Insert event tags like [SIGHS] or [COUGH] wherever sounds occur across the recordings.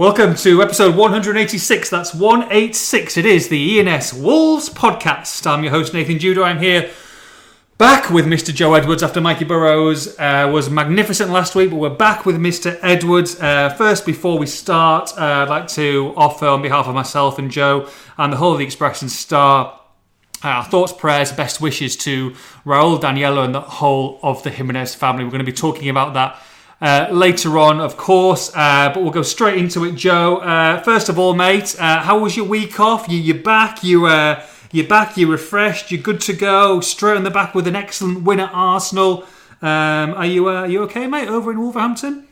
Welcome to episode 186. That's 186. It is the ENS Wolves podcast. I'm your host, Nathan Judah. I'm here back with Mr. Joe Edwards after Mikey Burrows uh, was magnificent last week, but we're back with Mr. Edwards. Uh, first, before we start, uh, I'd like to offer on behalf of myself and Joe and the whole of the Express & Star our thoughts, prayers, best wishes to Raul, Daniela, and the whole of the Jimenez family. We're going to be talking about that uh, later on, of course, uh, but we'll go straight into it, Joe. Uh, first of all, mate, uh, how was your week off? You, you're back. You, uh, you're back. You're refreshed. You're good to go. Straight on the back with an excellent win at Arsenal. Um, are you, uh, are you okay, mate? Over in Wolverhampton,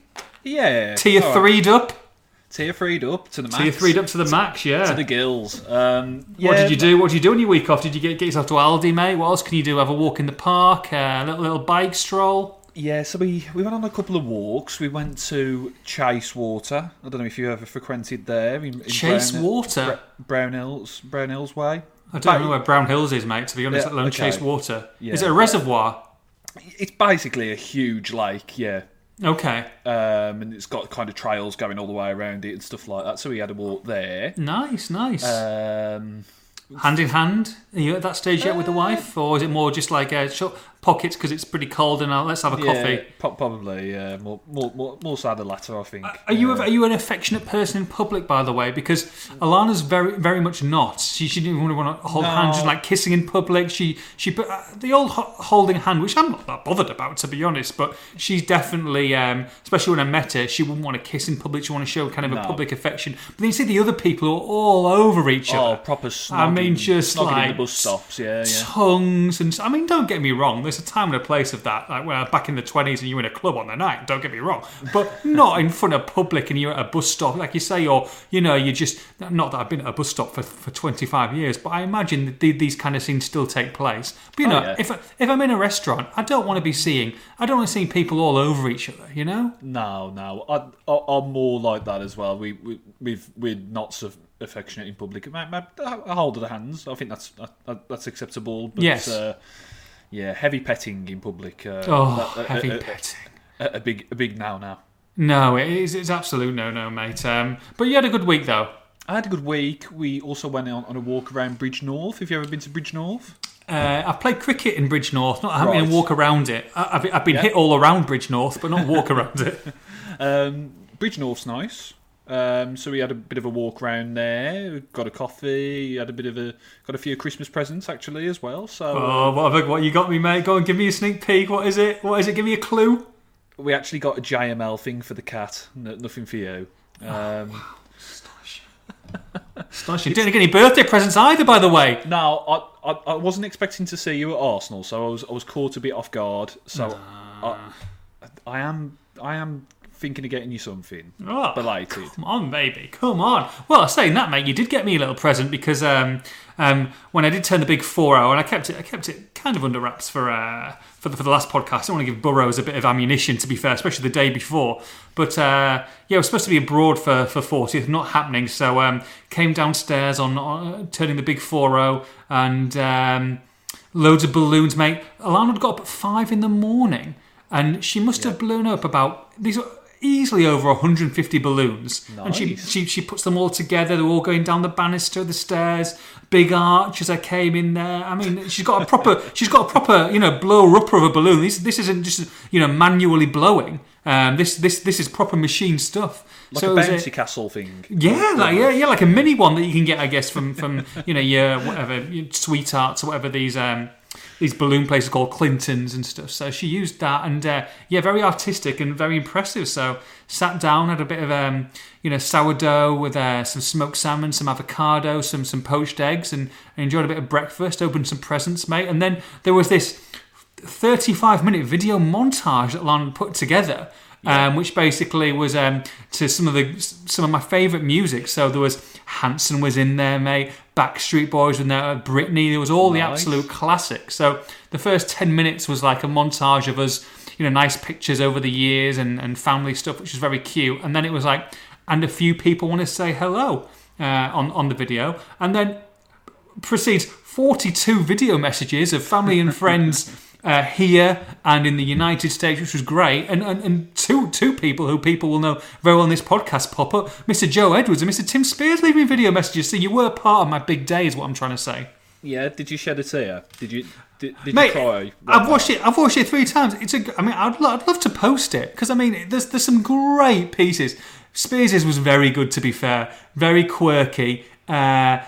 Yeah. tier right. three'd up. Tier three'd up to the max. Tier three'd up to the max. Yeah. To the gills. Um, What did you do? What did you do on your week off? Did you get, get yourself to Aldi, mate? What else can you do? Have a walk in the park, a little, little bike stroll. Yeah, so we, we went on a couple of walks. We went to Chasewater. I don't know if you ever frequented there. In, in Chase Brown, Water? Brownhills, Brown Hills Way. I don't know where Brownhills is, mate. To be honest, Yeah, let alone okay. Chasewater. Yeah. Is it a reservoir? It's basically a huge lake, yeah. Okay, Um, and it's got kind of trails going all the way around it and stuff like that. So we had a walk there. nice, nice. Um, hand in hand. Are you at that stage yet with the wife, or is it more just like a shut pockets because it's pretty cold and uh, let's have a coffee? po- probably uh, more, more, more, more so the latter, I think. Are you Uh, are you an affectionate person in public, by the way? Because Alana's very very much not. She, she didn't even want to hold No. hands, just like kissing in public. She she uh, the old ho- holding hand, which I'm not that bothered about to be honest. But she's definitely, um, especially when I met her, she wouldn't want to kiss in public. She want to show kind of a public affection. But then you see the other people are all over each Oh, other. proper snogging. I mean, just like the bus stops, yeah, yeah. tongues and I mean, don't get me wrong. There's a time and a place of that. Like well, back in the twenties, and you were in a club on the night. Don't get me wrong, but not in front of public, and you're at a bus stop, like you say, or you know, you just not that I've been at a bus stop for, for 25 years, but I imagine that the- these kind of scenes still take place. But you know, yeah. if if I'm in a restaurant, I don't want to be seeing, I don't want to see people all over each other. You know? No, no, I, I, I'm more like that as well. We, we, we've, we're not so affectionate in public. I hold of the hands. I think that's that, that's acceptable. But, Yes. Uh, yeah, heavy petting in public. Uh, Oh, that- heavy a, a, petting. a, a big, a big now now. No, it is. It's absolute no, no, mate. Um, but you had a good week though. I had a good week. We also went on, on a walk around Bridgnorth. Have you ever been to Bridgnorth? Uh, I've played cricket in Bridgnorth. Not I haven't been Right. a walk around it. I- I've, I've been Yeah. hit all around Bridgnorth, but not walk around it. [LAUGHS] Um, Bridgnorth's nice. Um, so we had a bit of a walk around there. Got a coffee. Had a bit of a got a few Christmas presents actually as well. So Oh, what, have I- what you got me, mate? Go and give me a sneak peek. What is it? What is it? Give me a clue. We actually got a JML thing for the cat. No, nothing for you. Oh, Um, Astonishing. [LAUGHS] Didn't get any birthday presents either, by the way. now, I, I I wasn't expecting to see you at Arsenal, so I was I was caught a bit off guard. So I, I am I am thinking of getting you something Oh, belated. Come on, baby. Come on. Well, I was saying that, mate, you did get me a little present because um, um, when I did turn the big four hour, and I kept it, I kept it kind of under wraps for uh, for the, for the last podcast. I don't want to give Burrows a bit of ammunition, to be fair, especially the day before. But uh, yeah, I was supposed to be abroad for for 40th, not happening. So um, came downstairs on, on turning the big four zero and. Um, loads of balloons, mate. Alana got up at five in the morning, and she must have blown up about these are easily over 150 balloons. And she, she she puts them all together. They're all going down the banister, the stairs, big arch as I came in there. I mean, she's got a proper [LAUGHS] she's got a proper you know blower upper of a balloon. This this isn't just you know manually blowing. Um, this this this is proper machine stuff. Like so a bouncy castle thing. yeah, like yeah, yeah, like a mini one that you can get, I guess, from from [LAUGHS] you know your whatever your sweethearts or whatever these um these balloon places called Clintons and stuff. So she used that, and uh, yeah, very artistic and very impressive. So sat down, had a bit of um you know sourdough with uh, some smoked salmon, some avocado, some some poached eggs, and, and enjoyed a bit of breakfast. Opened some presents, mate, and then there was this 35 minute video montage that Lon put together. Um, which basically was um, to some of the some of my favourite music. So there was Hanson was in there, mate. Backstreet Boys in there. Britney. There was all the absolute classics. So the first ten minutes was like a montage of us, you know, nice pictures over the years and, and family stuff, which was very cute. And then it was like, and a few people want to say hello uh, on on the video, and then proceeds 42 video messages of family and [LAUGHS] friends uh, here and in the United States, which was great. And, and and two two people who people will know very well on this podcast pop up: Mr. Joe Edwards and Mr. Tim Spears leave me video messages. So you were part of my big day, is what I'm trying to say. Yeah. Did you shed a tear? Did you? Did, did Mate, you cry? I've watched it. I've watched it three times. It's a. I mean, I'd, lo- I'd love to post it because I mean, there's there's some great pieces. Spears's was very good, to be fair. Very quirky. Uh,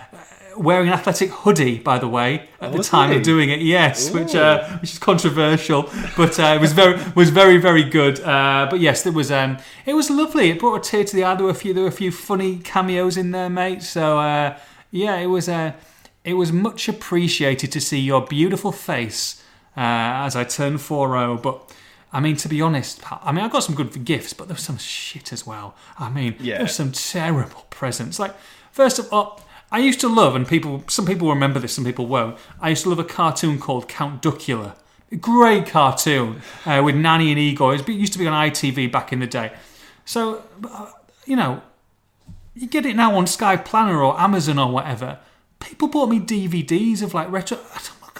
wearing an athletic hoodie, by the way, at the time he? of doing it. Yes, which uh, which is controversial, but uh, it was very was very very good. Uh, but yes, it was um, it was lovely. It brought a tear to the eye. There were a few there were a few funny cameos in there, mate. So uh, yeah, it was uh, it was much appreciated to see your beautiful face uh, as I turned 4 But I mean, to be honest, I mean, I got some good gifts, but there was some shit as well. I mean, Yeah. there's some terrible presents. Like, first of all, I used to love, and people, some people remember this, some people won't. I used to love a cartoon called Count Duckula. Great cartoon uh, with Nanny and Igor. It used to be on ITV back in the day. So, uh, you know, you get it now on Sky Planner or Amazon or whatever. People bought me DVDs of like retro.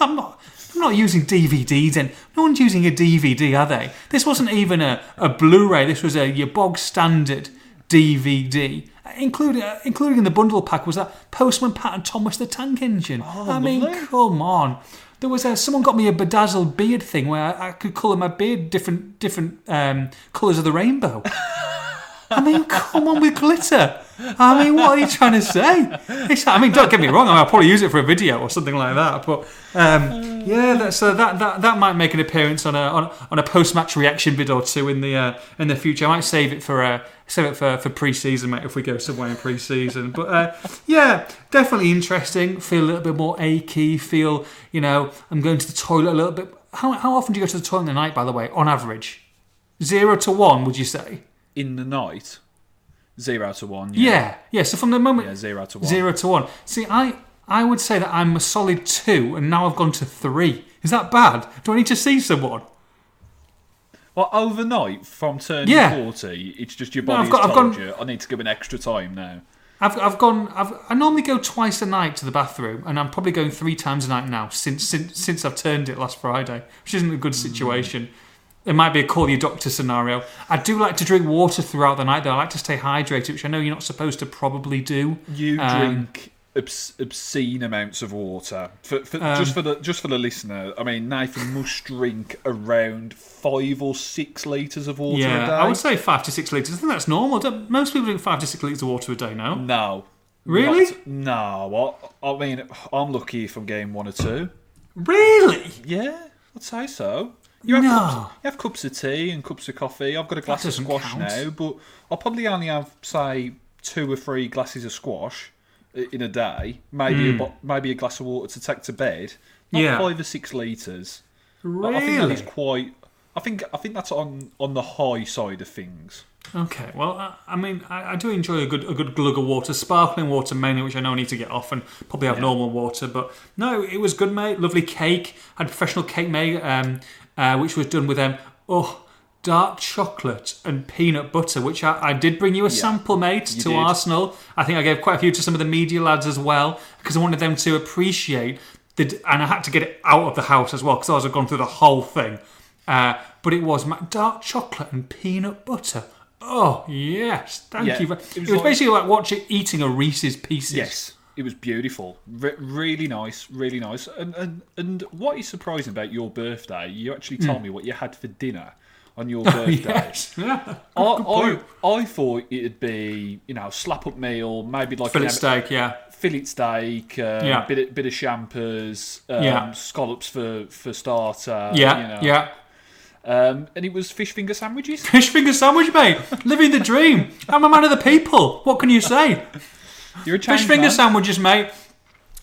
I'm not. I'm not using DVDs, and no one's using a DVD, are they? This wasn't even a, a Blu-ray. This was a your bog standard DVD. Including, uh, including in the bundle pack was that Postman Pat and Thomas the Tank Engine. I mean, lovely. come on. There was a, someone got me a bedazzled beard thing where I, I could colour my beard different different um, colours of the rainbow. [LAUGHS] I mean, come on with glitter. I mean, what are you trying to say? It's, I mean, don't get me wrong. I mean, I'll probably use it for a video or something like that. But um, yeah, that, so that, that that might make an appearance on a on, on a post match reaction vid or two in the uh, in the future. I might save it for uh, save it for, for pre-season, mate. If we go somewhere in pre-season, but uh, yeah, definitely interesting. Feel a little bit more achy. Feel you know, I'm going to the toilet a little bit. How how often do you go to the toilet in the night? By the way, on average, zero to one, would you say? in the night. Zero to one. Yeah, yeah. So from the moment Yeah, zero to one. zero to one. See, I I would say that I'm a solid two, and now I've gone to three. Is that bad? Do I need to see someone? Well, overnight from turning Yeah. forty, it's just your No, body's I've got- I've told gone- you I need to give an extra time now. I've I've gone. I've, I normally go twice a night to the bathroom, and I'm probably going three times a night now since since since I've turned it last Friday, which isn't a good hmm. situation. It might be a call your doctor scenario. I do like to drink water throughout the night, though. I like to stay hydrated, which I know you're not supposed to probably do. You Um, drink obs- obscene amounts of water. For, for, just for the just for the listener, I mean Nathan must drink around five or six liters of water a Yeah, day. I would say five to six liters. I think that's normal. Don't, most people drink five to six liters of water a day now. no. Really? Not- no. I, I mean, I'm lucky if I'm getting one or two. Really? Yeah, I'd say so. You have, No. cups, you have cups of tea and cups of coffee. I've got a glass of squash count. now, but I'll probably only have, say, two or three glasses of squash in a day. Maybe a bo- maybe a glass of water to take to bed. Not Hmm. Yeah. five or six litres. I- Really? I think that is quite. I think I think that's on on the high side of things. Okay, well, I, I mean, I, I do enjoy a good a good glug of water, sparkling water mainly, which I know I need to get off, and probably have normal water. But no, it was good, mate. Lovely cake. Had professional cake made, um, uh, which was done with um, oh, dark chocolate and peanut butter, which I, I did bring you a sample, mate, to did. Arsenal. I think I gave quite a few to some of the media lads as well because I wanted them to appreciate the, and I had to get it out of the house as well because I was gone through the whole thing. Uh, but it was dark chocolate and peanut butter. Oh yes, thank Yeah, you. It it was, was like- basically like watching eating a Reese's Pieces. Yes, it was beautiful. Re- really nice, really nice. And, and and what is surprising about your birthday? You actually told me what you had for dinner on your [LAUGHS] birthday. Hmm. yes, yeah. [LAUGHS] I, [LAUGHS] I. I thought it'd be you know slap up meal, maybe like Fillet steak, yeah. fillet steak, uh, Yeah. bit of, bit of champers, um, Yeah. scallops for for starter. Yeah, you know. yeah. Um, and it was fish finger sandwiches. Fish finger sandwich, mate. Living the dream. I'm a man of the people. What can you say? You're a Fish finger man. sandwiches, mate.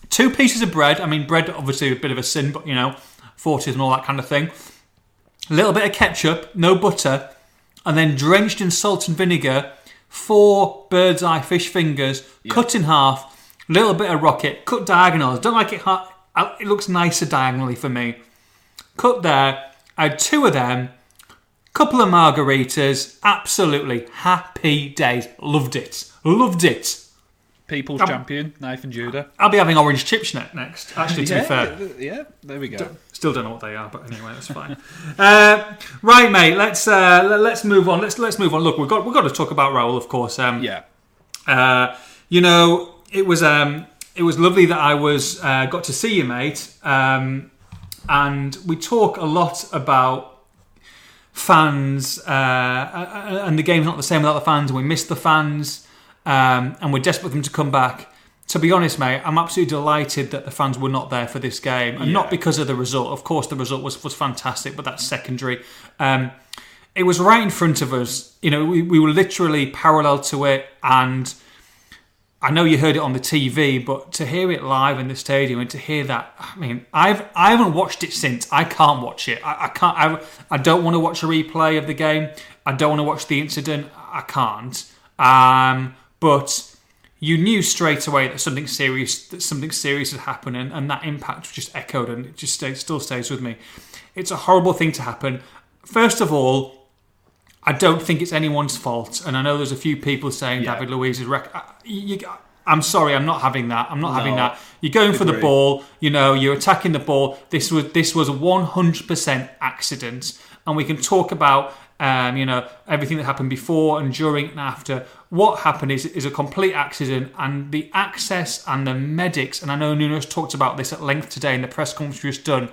Two pieces of bread. I mean, bread obviously a bit of a sin, but you know, forties and all that kind of thing. A little bit of ketchup, no butter, and then drenched in salt and vinegar. Four bird's eye fish fingers, cut in half. Little bit of rocket, cut diagonals. Don't like it. ha- uh, It looks nicer diagonally for me. Cut there. I had two of them. Couple of margaritas. Absolutely happy days. Loved it. Loved it. People's Um, champion, Nathan Judah. I'll be having orange chips next. Actually, to yeah, be fair, yeah, there we go. still don't know what they are, but anyway, that's fine. [LAUGHS] uh, right, mate. Let's uh, let's move on. Let's let's move on. Look, we've got we've got to talk about Raul, of course. Um, Yeah, Uh, you know, it was um, it was lovely that I was uh, got to see you, mate. Um, and we talk a lot about fans, uh, and the game's not the same without the fans, and we miss the fans, um, and we're desperate for them to come back. To be honest, mate, I'm absolutely delighted that the fans were not there for this game, and not because of the result. Of course, the result was was fantastic, but that's secondary. Um, it was right in front of us. You know, we, we were literally parallel to it, and I know you heard it on the TV, but to hear it live in the stadium and to hear that, I mean, I've I haven't watched it since. I can't watch it. I, I can't. I, I don't want to watch a replay of the game. I don't want to watch the incident. I can't. Um, but you knew straight away that something serious that something serious had happened, and, and that impact just echoed, and it just stays, still stays with me. It's a horrible thing to happen. First of all, I don't think it's anyone's fault, and I know there's a few people saying Yeah. David Luiz's rec. I- You, I'm sorry, I'm not having that. I'm not having that. You're going for the ball. You know, you're attacking the ball. This was this was a 100% accident, and we can talk about um, you know everything that happened before and during and after. What happened is is a complete accident, and the access and the medics. And I know Nuno's talked about this at length today in the press conference just done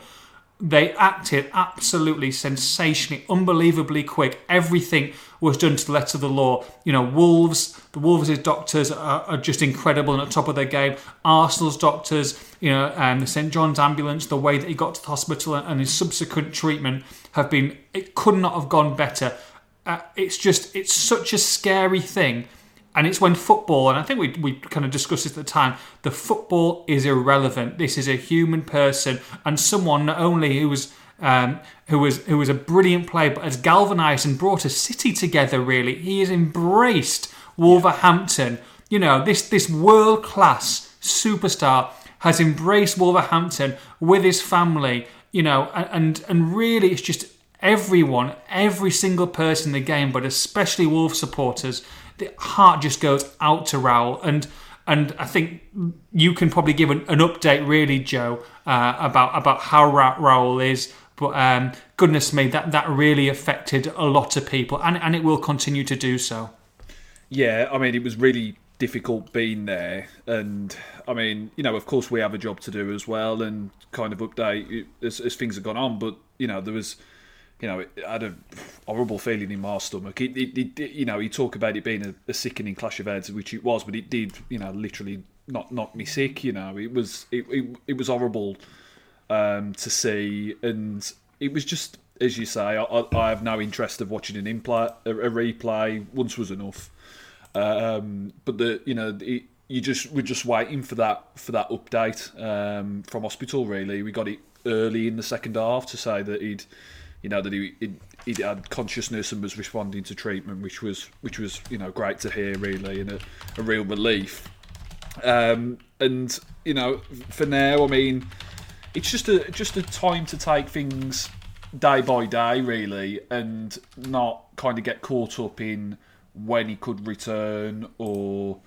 they acted absolutely sensationally, unbelievably quick. Everything was done to the letter of the law. You know, Wolves, the Wolves' doctors are, are just incredible and at top of their game. Arsenal's doctors, you know, and the St John's ambulance, the way that he got to the hospital and his subsequent treatment have been, it could not have gone better. Uh, it's just, it's such a scary thing. And it's when football, and I think we, we kind of discussed this at the time, the football is irrelevant. This is a human person and someone not only who was um, who was who was a brilliant player, but has galvanised and brought a city together. Really, he has embraced Wolverhampton. You know, this this world class superstar has embraced Wolverhampton with his family. You know, and and, and really, it's just everyone, every single person in the game, but especially Wolves supporters, the heart just goes out to Raul. And and I think you can probably give an, an update, really, Joe, uh, about about how Ra- Raul is. But um, goodness me, that, that really affected a lot of people, and, and it will continue to do so. Yeah, I mean, it was really difficult being there, and I mean, you know, of course, we have a job to do as well, and kind of update as, as things have gone on. But you know, there was, you know, I had a horrible feeling in my stomach. It, it, it you know, you talk about it being a, a sickening clash of heads, which it was, but it did, you know, literally not knock me sick. You know, it was it it, it was horrible um, to see, and it was just as you say. I, I have no interest of watching an impla- a, a replay. Once was enough. Um, but the you know it, you just we're just waiting for that for that update um, from hospital. Really, we got it early in the second half to say that he'd you know that he he'd, he'd had consciousness and was responding to treatment, which was which was you know great to hear really and a, a real relief. Um, and you know for now, I mean, it's just a just a time to take things day by day really, and not kind of get caught up in when he could return or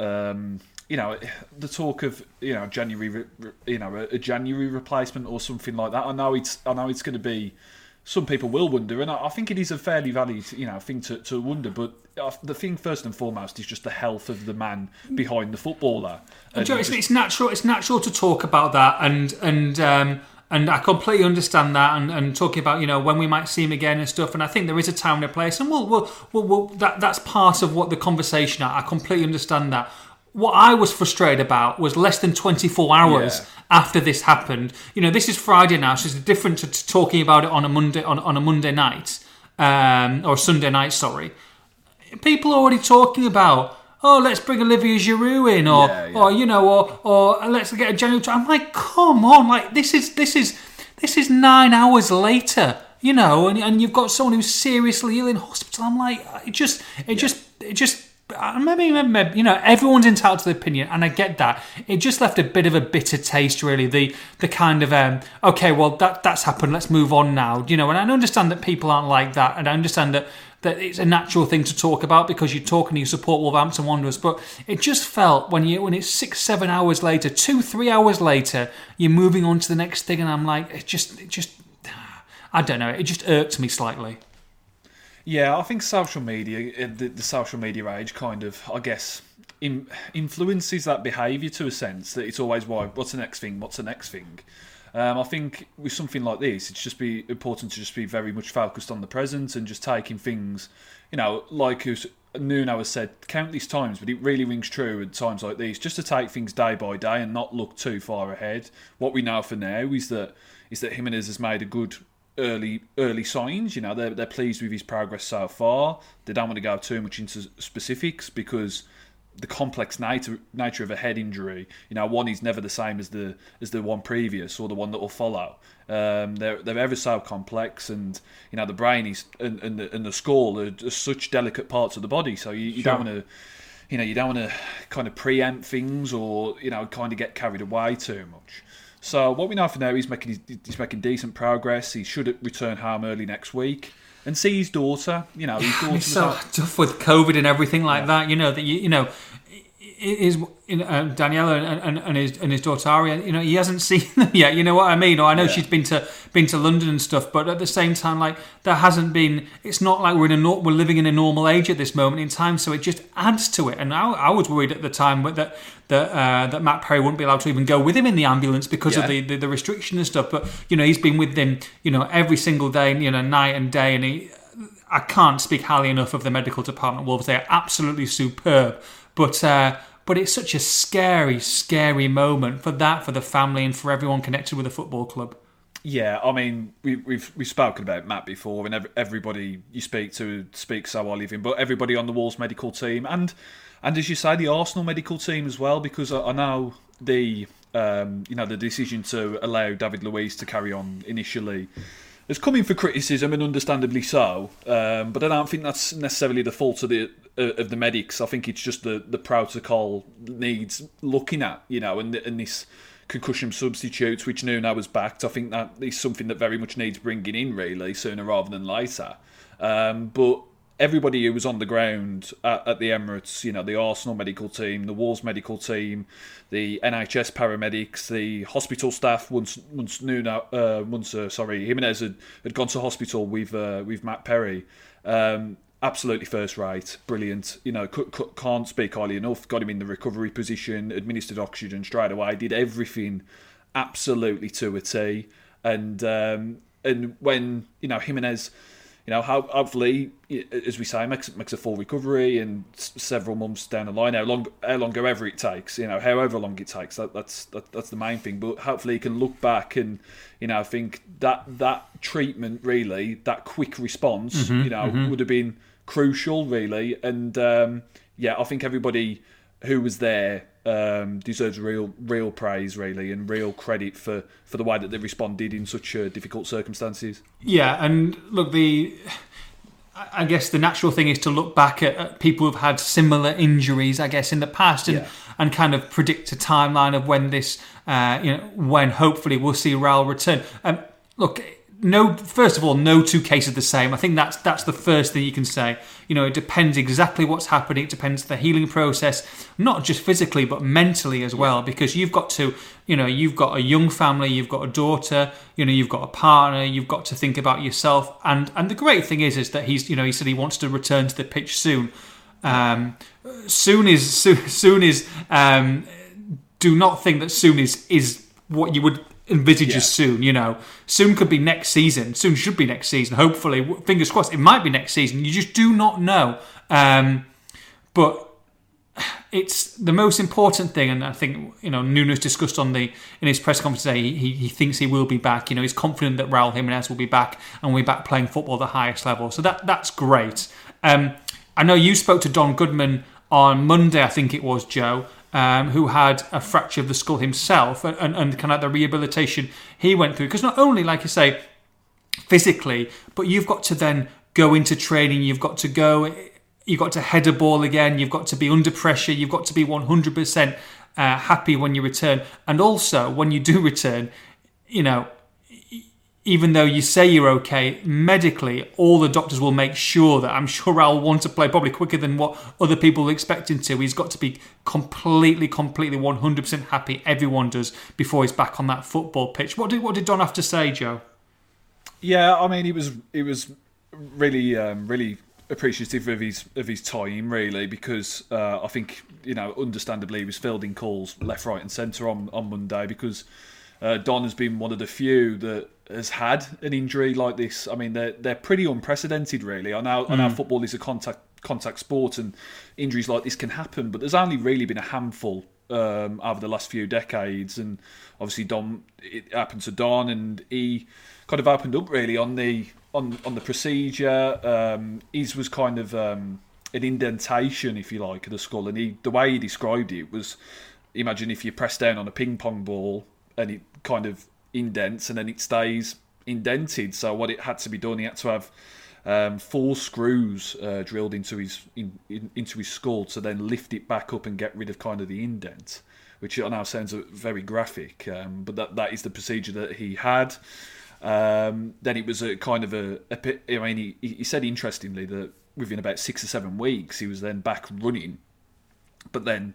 um, you know the talk of you know January you know a January replacement or something like that. I know it's I know it's going to be some people will wonder, and I, I think it is a fairly valid you know thing to, to wonder. But uh, the thing first and foremost is just the health of the man behind the footballer. And Joe, it's, it's natural. It's natural to talk about that, and and um, and I completely understand that, and, and talking about you know when we might see him again and stuff. And I think there is a time and a place, and we'll, we'll, we'll, we'll that that's part of what the conversation. I completely understand that. What I was frustrated about was less than 24 hours Yeah. after this happened. You know, this is Friday now, so it's different to, to talking about it on a Monday on, on a Monday night um, or Sunday night. Sorry, people are already talking about. Oh, let's bring Olivier Giroud in, or, Yeah, yeah. or you know, or or let's get a January. I'm like, come on, like this is this is this is nine hours later, you know, and, and you've got someone who's seriously ill in hospital. I'm like, it just, it just, it just. Maybe, maybe, you know, everyone's entitled to their opinion, and I get that. It just left a bit of a bitter taste, really. The the kind of um, okay, well that that's happened. Let's move on now, you know. And I understand that people aren't like that, and I understand that that it's a natural thing to talk about because you talk and you support Wolverhampton Wanderers. But it just felt when you when it's six, seven hours later, two, three hours later, you're moving on to the next thing, and I'm like, it just, it just, [SIGHS] I don't know, it just irked me slightly. Yeah, I think social media, uh, the, the social media age, kind of, I guess, in, influences that behaviour to a sense that it's always why, what's the next thing, what's the next thing. Um, I think with something like this, it's just be important to just be very much focused on the present and just taking things, you know, like Nuno has said countless times, but it really rings true at times like these, just to take things day by day and not look too far ahead. What we know for now is that is that Jimenez has made a good early early signs. You know, they're they're pleased with his progress so far. They don't want to go too much into specifics because the complex nature nature of a head injury. You know, one is never the same as the as the one previous or the one that will follow. Um, they're they're ever so complex, and you know the brain is and and the, and the skull are, such delicate parts of the body. So you, you sure. don't want to. You know, you don't want to kind of preempt things or you know kind of get carried away too much. So what we know for now, he's making he's making decent progress. He should return home early next week and see his daughter. You know, his [SIGHS] daughter. So tough with COVID and everything like yeah. that. You know that you, you know is you know, um, Daniela and, and, and, his and his daughter Aria. You know, he hasn't [LAUGHS] seen them yet. You know what I mean? Or I know yeah. she's been to been to London and stuff, but at the same time, like there hasn't been. It's not like we're in a we're living in a normal age at this moment in time. So it just adds to it. And I, I was worried at the time that that uh, that Matt Perry wouldn't be allowed to even go with him in the ambulance because yeah. of the, the, the restriction and stuff. But you know, he's been with him, you know, every single day, you know, night and day, and he. I can't speak highly enough of the medical department. Wolves, they are absolutely superb. But uh, but it's such a scary, scary moment for that, for the family, and for everyone connected with the football club. Yeah, I mean, we, we've we've spoken about Matt before, and everybody you speak to speaks so I of him. But everybody on the Wolves medical team, and and as you say, the Arsenal medical team as well, because I, I know the um, you know the decision to allow David Luiz to carry on initially is coming for criticism, and understandably so. Um, but I don't think that's necessarily the fault of the of the medics. I think it's just the the protocol needs looking at, you know, and and this concussion substitutes, which Nuno was backed. I think that is something that very much needs bringing in, really, sooner rather than later. Um, but everybody who was on the ground at, at, the Emirates, you know, the Arsenal medical team, the Wolves medical team, the NHS paramedics, the hospital staff. Once once Nuno, uh, once uh, sorry, Jimenez had, had gone to hospital with uh, with Matt Perry. Um, absolutely first rate, brilliant. You know, can't speak highly enough. Got him in the recovery position, administered oxygen straight away, did everything absolutely to a T. And um, and when you know Jimenez, you know, how, hopefully, as we say, makes makes a full recovery and several months down the line, how long, how long, however it takes, you know, however long it takes, that, that's that, that's the main thing. But hopefully, he can look back and you know, think that that treatment really, that quick response, mm-hmm, you know, mm-hmm. would have been crucial, really. And um, yeah, I think everybody who was there um, deserves real real praise, really, and real credit for, for the way that they responded in such uh, difficult circumstances. Yeah, and look, the I guess the natural thing is to look back at, at people who've had similar injuries, I guess, in the past, and yeah. and kind of predict a timeline of when this, uh, you know, when hopefully we'll see Raul return. Um, look no first of all no two cases are the same. I think that's that's the first thing you can say. You know it depends exactly what's happening. It depends the healing process not just physically but mentally as well because you've got to you know you've got a young family you've got a daughter you know you've got a partner you've got to think about yourself. And and the great thing is is that he's you know he said he wants to return to the pitch soon. Um, soon is [LAUGHS] soon, soon is um, do not think that soon is is what you would envisages yeah. soon. You know, soon could be next season. Soon should be next season. Hopefully, fingers crossed. It might be next season. You just do not know. Um, but it's the most important thing, and I think you know Nuno's discussed on the in his press conference today. He, he thinks he will be back. You know, he's confident that Raul Jimenez will be back and we're back playing football at the highest level. So that that's great. Um, I know you spoke to Don Goodman on Monday. I think it was Joe um, who had a fracture of the skull himself and, and, and kind of the rehabilitation he went through. Because not only, like you say, physically, but you've got to then go into training, you've got to go, you've got to head a ball again, you've got to be under pressure, you've got to be 100% uh, happy when you return. And also, when you do [LAUGHS] return, you know, even though you say you're okay, medically, all the doctors will make sure that I'm sure Raul want to play probably quicker than what other people expect him to. He's got to be completely, completely 100% happy. Everyone does before he's back on that football pitch. What did what did Don have to say, Joe? Yeah, I mean, he was he was really um, really appreciative of his of his time, really, because uh, I think you know, understandably, he was fielding calls left, right, and centre on on Monday because uh, Don has been one of the few that has had an injury like this. I mean, they're they're pretty unprecedented, really. I know, mm. I know football is a contact contact sport, and injuries like this can happen, but there's only really been a handful um, over the last few decades, and obviously Don it happened to Don, and he kind of opened up really on the on on the procedure. Um, his was kind of um, an indentation, if you like, of the skull, and he the way he described it was imagine if you press down on a ping pong ball and it kind of indents and then it stays indented. So what it had to be done, he had to have um, four screws uh, drilled into his in, in, into his skull to then lift it back up and get rid of kind of the indent, which I know sounds very graphic, um, but that that is the procedure that he had. Um, then it was a kind of a, a I mean, he, he said interestingly that within about six or seven weeks he was then back running, but then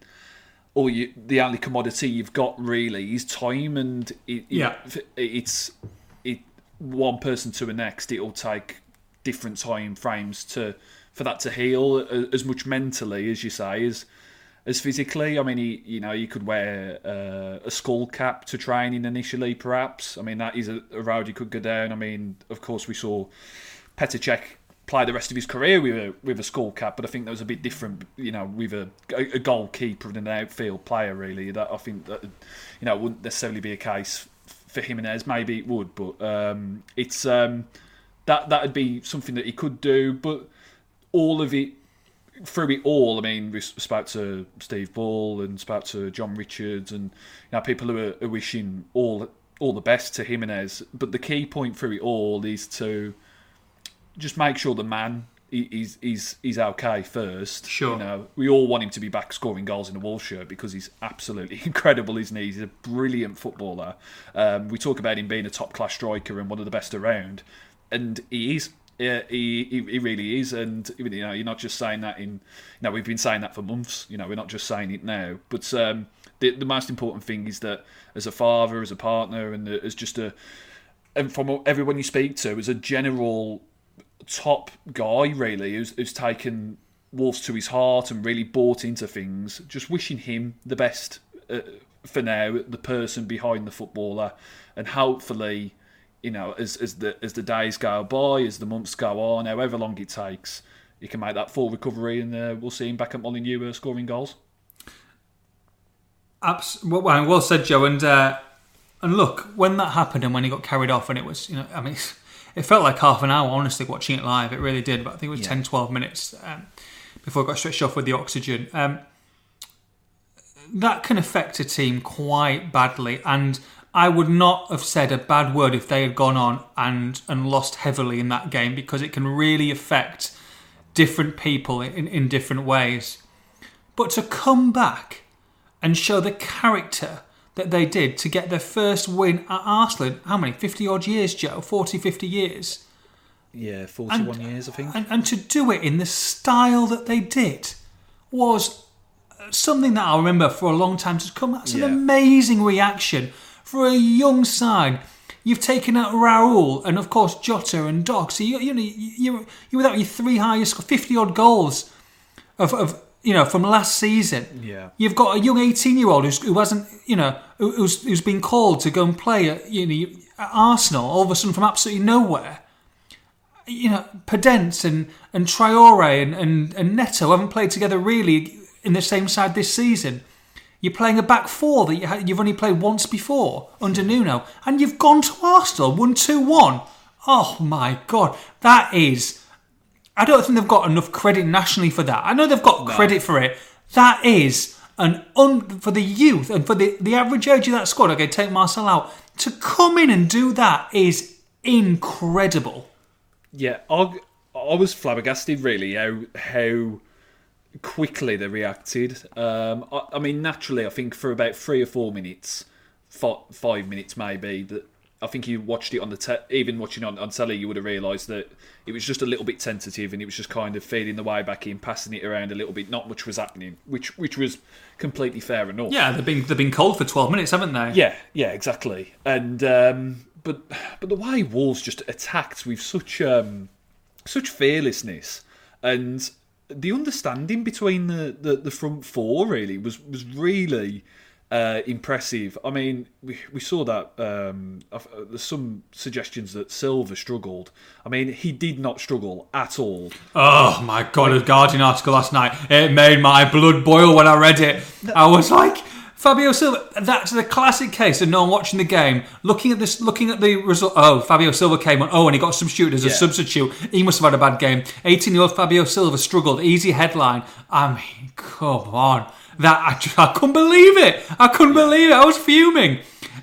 all you the only commodity you've got really is time, and it, yeah, it, it's it one person to the next. It'll take different time frames to for that to heal as much mentally as you say as as physically. I mean, he, you know, you could wear uh, a skull cap to training initially, perhaps. I mean, that is a, a road you could go down. I mean, of course, we saw Petr Cech play the rest of his career with a with a skull cap, but I think that was a bit different, you know, with a, a goalkeeper and an outfield player. Really, that I think that you know wouldn't necessarily be a case for Jimenez. Maybe it would, but um, it's um, that that would be something that he could do. But all of it through it all, I mean, we spoke to Steve Bull and spoke to John Richards, and you know, people who are, are wishing all all the best to Jimenez. But the key point through it all is to just make sure the man is is is okay first. Sure. You know, we all want him to be back scoring goals in the Wolves shirt because he's absolutely [LAUGHS] incredible, isn't he? He's a brilliant footballer. Um, we talk about him being a top class striker and one of the best around, and he is. Yeah, he, he, he really is, and you know you're not just saying that in. You know we've been saying that for months. You know we're not just saying it now. But um, the the most important thing is that as a father, as a partner, and as just a, and from everyone you speak to, as a general top guy, really, who's, who's taken Wolves to his heart and really bought into things. Just wishing him the best uh, for now, the person behind the footballer, and hopefully, you know, as as the as the days go by, as the months go on, however long it takes, he can make that full recovery, and uh, we'll see him back at Molineux uh, scoring goals. Abs- well, well said, Joe. And uh, and look, when that happened, and when he got carried off, and it was, you know, I mean [LAUGHS] it felt like half an hour, honestly, watching it live. It really did. But I think it was yeah. 10, 12 minutes um, before I got stretched off with the oxygen. Um, that can affect a team quite badly. And I would not have said a bad word if they had gone on and, and lost heavily in that game because it can really affect different people in, in different ways. But to come back and show the character that they did to get their first win at Arsenal. How many? 50 odd years, Joe? 40, 50 years? Yeah, 41 and, years, I think. And, and to do it in the style that they did was uh, something that I'll remember for a long time to come. That's an yeah. amazing reaction for a young side. You've taken out Raul and of course Jota and Dog. So you, you know you you without your three highest, fifty odd goals of, of you know, from last season. Yeah. You've got a young 18 year old who hasn't, you know, who's, who's been called to go and play at, you know, at Arsenal all of a sudden from absolutely nowhere. You know, Podence and, and Traore and, and, and Neto haven't played together really in the same side this season. You're playing a back four that you have only played once before under Nuno, and you've gone to Arsenal, 1 2 1. Oh my God, that is I don't think they've got enough credit nationally for that. I know they've got no. credit for it. That is an un for the youth and for the, the average age of that squad. Okay, take Marcel out to come in and do that is incredible. Yeah, I, I was flabbergasted really how how quickly they reacted. Um, I, I, mean, naturally, I think for about three or four minutes, five, five minutes maybe, that I think you watched it on the te- even watching on on telly, you would have realised that it was just a little bit tentative, and it was just kind of feeling the way back in, passing it around a little bit. Not much was happening, which which was completely fair enough. Yeah, they've been they've been cold for twelve minutes, haven't they? Yeah, yeah, exactly. And um, but but the way Wolves just attacked with such um, such fearlessness and the understanding between the, the, the front four really was was really uh, impressive. I mean, we, we saw that um, uh, there's some suggestions that Silva struggled. I mean, he did not struggle at all. Oh my god, a Guardian article last night. It made my blood boil when I read it. I was like, Fabio Silva. That's the classic case of no one watching the game, looking at this, looking at the result. Oh, Fabio Silva came on. Oh, and he got substituted as a substitute. He must have had a bad game. 18-year-old Fabio Silva struggled. Easy headline. I mean, come on. That I, just, [LAUGHS] I couldn't believe it. I couldn't believe it. I was fuming.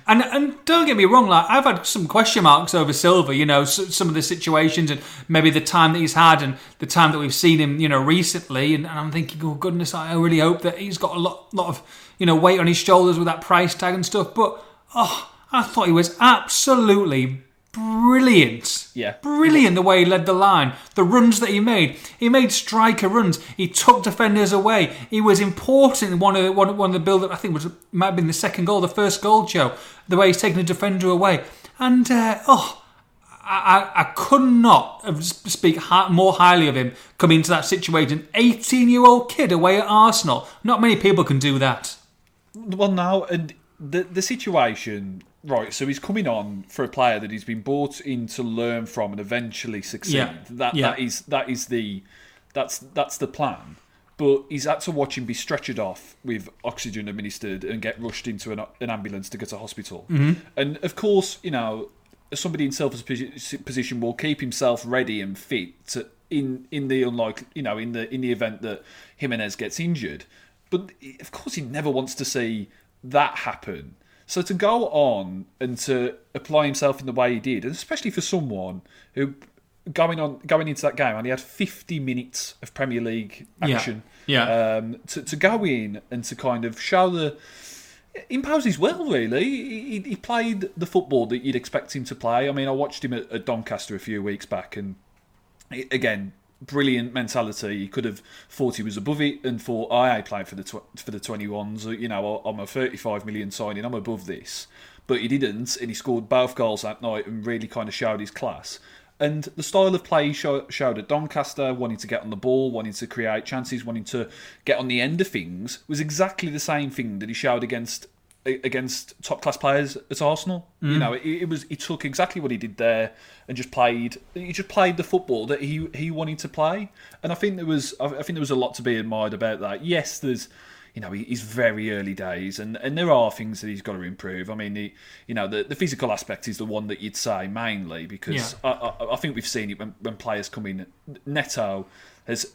And and don't get me wrong, like I've had some question marks over Silva, You know, s- some of the situations and maybe the time that he's had and the time that we've seen him. You know, recently. And, and I'm thinking, oh goodness, I really hope that he's got a lot lot of you know weight on his shoulders with that price tag and stuff. But oh, I thought he was absolutely brilliant. Yeah. Brilliant the way he led the line. The runs that he made. He made striker runs. He took defenders away. He was important in one of the, one, one of the build up, I think was might have been the second goal, the first goal, Joe. The way he's taken a defender away. And, uh, oh, I, I, I could not speak more highly of him coming into that situation. 18 year old kid away at Arsenal. Not many people can do that. Well, now and the the situation, right? So he's coming on for a player that he's been bought in to learn from and eventually succeed. Yeah. That Yeah. that is that is the that's that's the plan. But he's had to watch him be stretchered off with oxygen administered and get rushed into an, an ambulance to go to hospital. Mm-hmm. And of course, you know, somebody in Silva's position will keep himself ready and fit to, in in the unlikely, you know, in the in the event that Jimenez gets injured. But of course, he never wants to see that happen. So to go on and to apply himself in the way he did, and especially for someone who going on going into that game, and he had 50 minutes of Premier League action. Yeah. Um, to to go in and to kind of show the impose his will. Really, he, he played the football that you'd expect him to play. I mean, I watched him at, at Doncaster a few weeks back, and again, brilliant mentality. He could have thought he was above it and thought, I ain't for the tw- for the twenty ones. Uh, you know, I'm a thirty five million signing. I'm above this, but he didn't, and he scored both goals that night and really kind of showed his class. And the style of play he show, showed at Doncaster, wanting to get on the ball, wanting to create chances, wanting to get on the end of things, was exactly the same thing that he showed against against top class players at Arsenal. You mm. know, it, it was he took exactly what he did there and just played. He just played the football that he he wanted to play, and I think there was I think there was a lot to be admired about that. Yes, there's. You know, he- he's very early days, and, and there are things that he's got to improve. I mean, the, you know, the, the physical aspect is the one that you'd say mainly because I, I, I think we've seen it when, when players come in. Neto has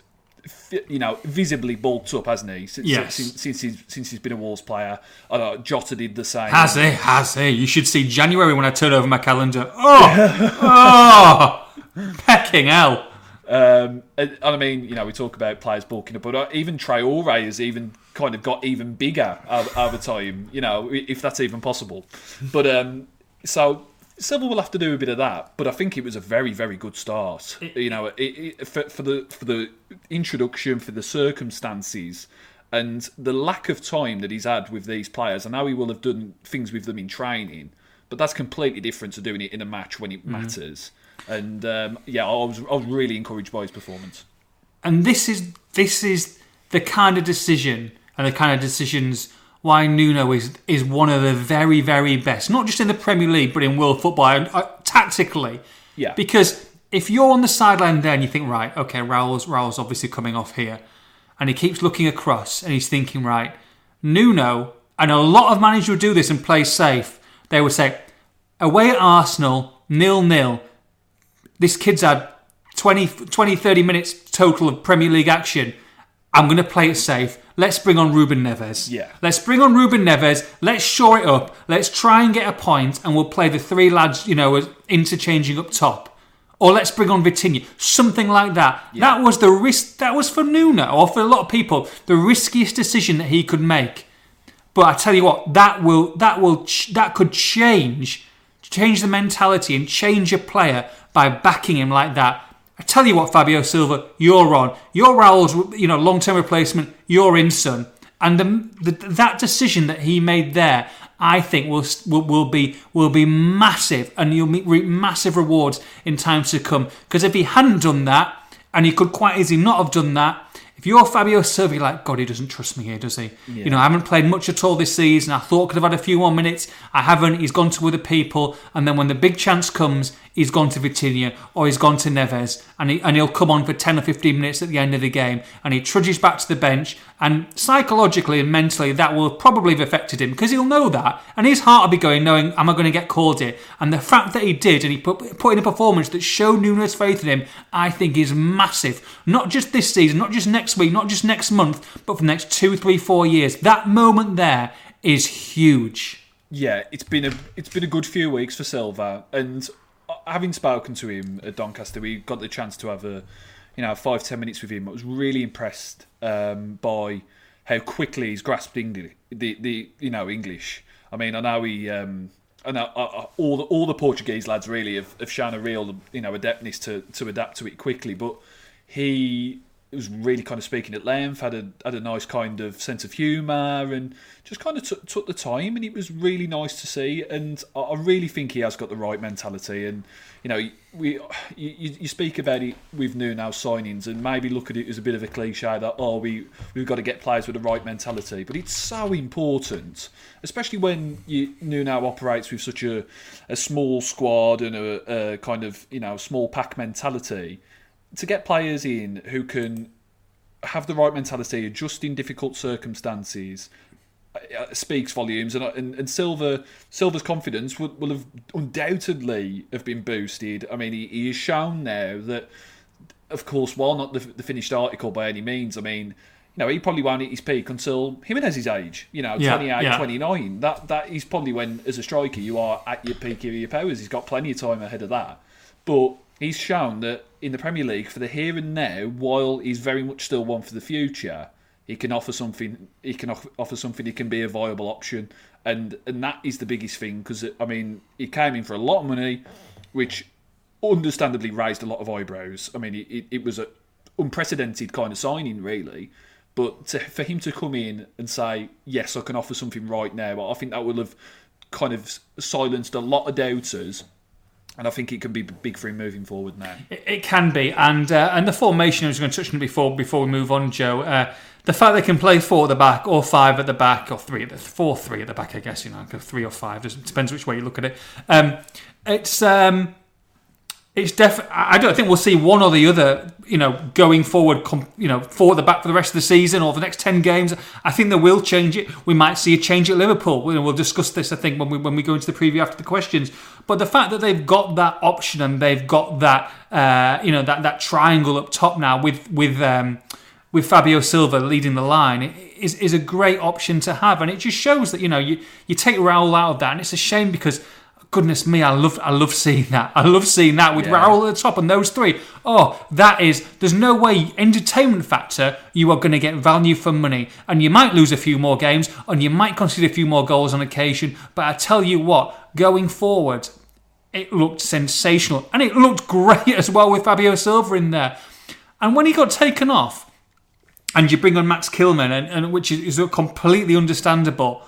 you know, visibly bulked up, hasn't he? Since, Yes. since, since he's since he's been a Wolves player. I know Jota did the same. Has he? Has he? You should see January when I turn over my calendar. Oh, [LAUGHS] oh, pecking hell. Um, and, and I mean, you know, we talk about players bulking up, but uh, even Traore has even kind of got even bigger over, over time. You know, if that's even possible. But um, so Silva will have to do a bit of that. But I think it was a very, very good start. you know, it, it, for, for the for the introduction, for the circumstances. And the lack of time that he's had with these players, I know he will have done things with them in training, but that's completely different to doing it in a match when it matters. And um, yeah, I was I was really encouraged by his performance. And this is this is the kind of decision and the kind of decisions why Nuno is is one of the very very best, not just in the Premier League but in world football and, uh, tactically. Yeah. Because if you're on the sideline there and you think, right, okay, Raul's Raul's obviously coming off here, and he keeps looking across and he's thinking, right, Nuno, and a lot of managers would do this and play safe. They would say, away at Arsenal, nil nil. This kid's had 20, 20, 30 minutes total of Premier League action. I'm going to play it safe. Let's bring on Ruben Neves. Yeah. Let's bring on Ruben Neves. Let's shore it up. Let's try and get a point, and we'll play the three lads, you know, as interchanging up top. Or let's bring on Vitinha. Something like that. That was the risk. That was for Nuno, or for a lot of people, the riskiest decision that he could make. But I tell you what, that will that will ch- that could change change the mentality and change a player by backing him like that. I tell you what, Fabio Silva, you're on. You're Raul's, you know, long-term replacement. You're in, son. And the, the, that decision that he made there, I think will, will, will be will be massive, and you'll reap massive rewards in times to come. Because if he hadn't done that, and he could quite easily not have done that, if you're Fabio Silva, you're like, God, he doesn't trust me here, does he? Yeah. You know, I haven't played much at all this season. I thought I could have had a few more minutes. I haven't. He's gone to other people. And then when the big chance comes, he's gone to Vitinha or he's gone to Neves and, he, and he'll come on for 10 or 15 minutes at the end of the game and he trudges back to the bench and psychologically and mentally that will probably have affected him because he'll know that and his heart will be going knowing am I going to get called here? And the fact that he did and he put, put in a performance that showed Nuno's faith in him I think is massive. Not just this season not just next week not just next month but for the next two three four years. That moment there is huge. Yeah, it's been a it's been a good few weeks for Silva, and having spoken to him at Doncaster, we got the chance to have a, you know, five ten minutes with him. I was really impressed um, by how quickly he's grasped English, the the you know English. I mean, I know he. Um, I know uh, all the all the Portuguese lads really have, have shown a real you know adeptness to, to adapt to it quickly, but he was really kind of speaking at length, had a had a nice kind of sense of humour, and just kind of t- took the time, and it was really nice to see. And I, I really think he has got the right mentality. And you know, we you, you speak about it with Nuno signings, and maybe look at it as a bit of a cliche that oh we we've got to get players with the right mentality, but it's so important, especially when you Nuno operates with such a a small squad and a, a kind of you know small pack mentality to get players in who can have the right mentality, adjust in difficult circumstances, uh, speaks volumes. And, and, and Silva Silva's confidence will, will have undoubtedly have been boosted. I mean, he, he has shown now that, of course, while not the, the finished article by any means, I mean. You know, he probably won't hit his peak until Jimenez's age. You know, yeah, 28, yeah. 29. That that is probably when, as a striker, you are at your peak of your powers. He's got plenty of time ahead of that. But he's shown that in the Premier League for the here and now, while he's very much still one for the future, he can offer something. He can offer something. He can be a viable option, and and that is the biggest thing because I mean he came in for a lot of money, which understandably raised a lot of eyebrows. I mean it, it, was an unprecedented kind of signing, really. But to, for him to come in and say, yes, I can offer something right now, I think that will have kind of silenced a lot of doubters and I think it can be big for him moving forward now. It, can be, and uh, and the formation I was going to touch on before before we move on, Joe. Uh, the fact they can play four at the back, or five at the back, or three at the four, three at the back, I guess you know, three or five. It depends which way you look at it. Um, it's um, it's definitely. I don't think we'll see one or the other. You know, going forward, you know, forward the back for the rest of the season or the next ten games. I think they will change it. We might see a change at Liverpool. We'll discuss this. I think when we when we go into the preview after the questions. But the fact that they've got that option and they've got that, uh, you know, that that triangle up top now with with. Um, with Fabio Silva leading the line is, is a great option to have, and it just shows that you know you, you take Raul out of that, and it's a shame because goodness me, I love I love seeing that. I love seeing that with yeah. Raul at the top and those three. Oh, that is there's no way entertainment factor you are going to get value for money. And you might lose a few more games and you might concede a few more goals on occasion, but I tell you what, going forward, it looked sensational and it looked [LAUGHS] great as well with Fabio Silva in there. And when he got taken off, and you bring on Max Kilman, and, and which is, is completely understandable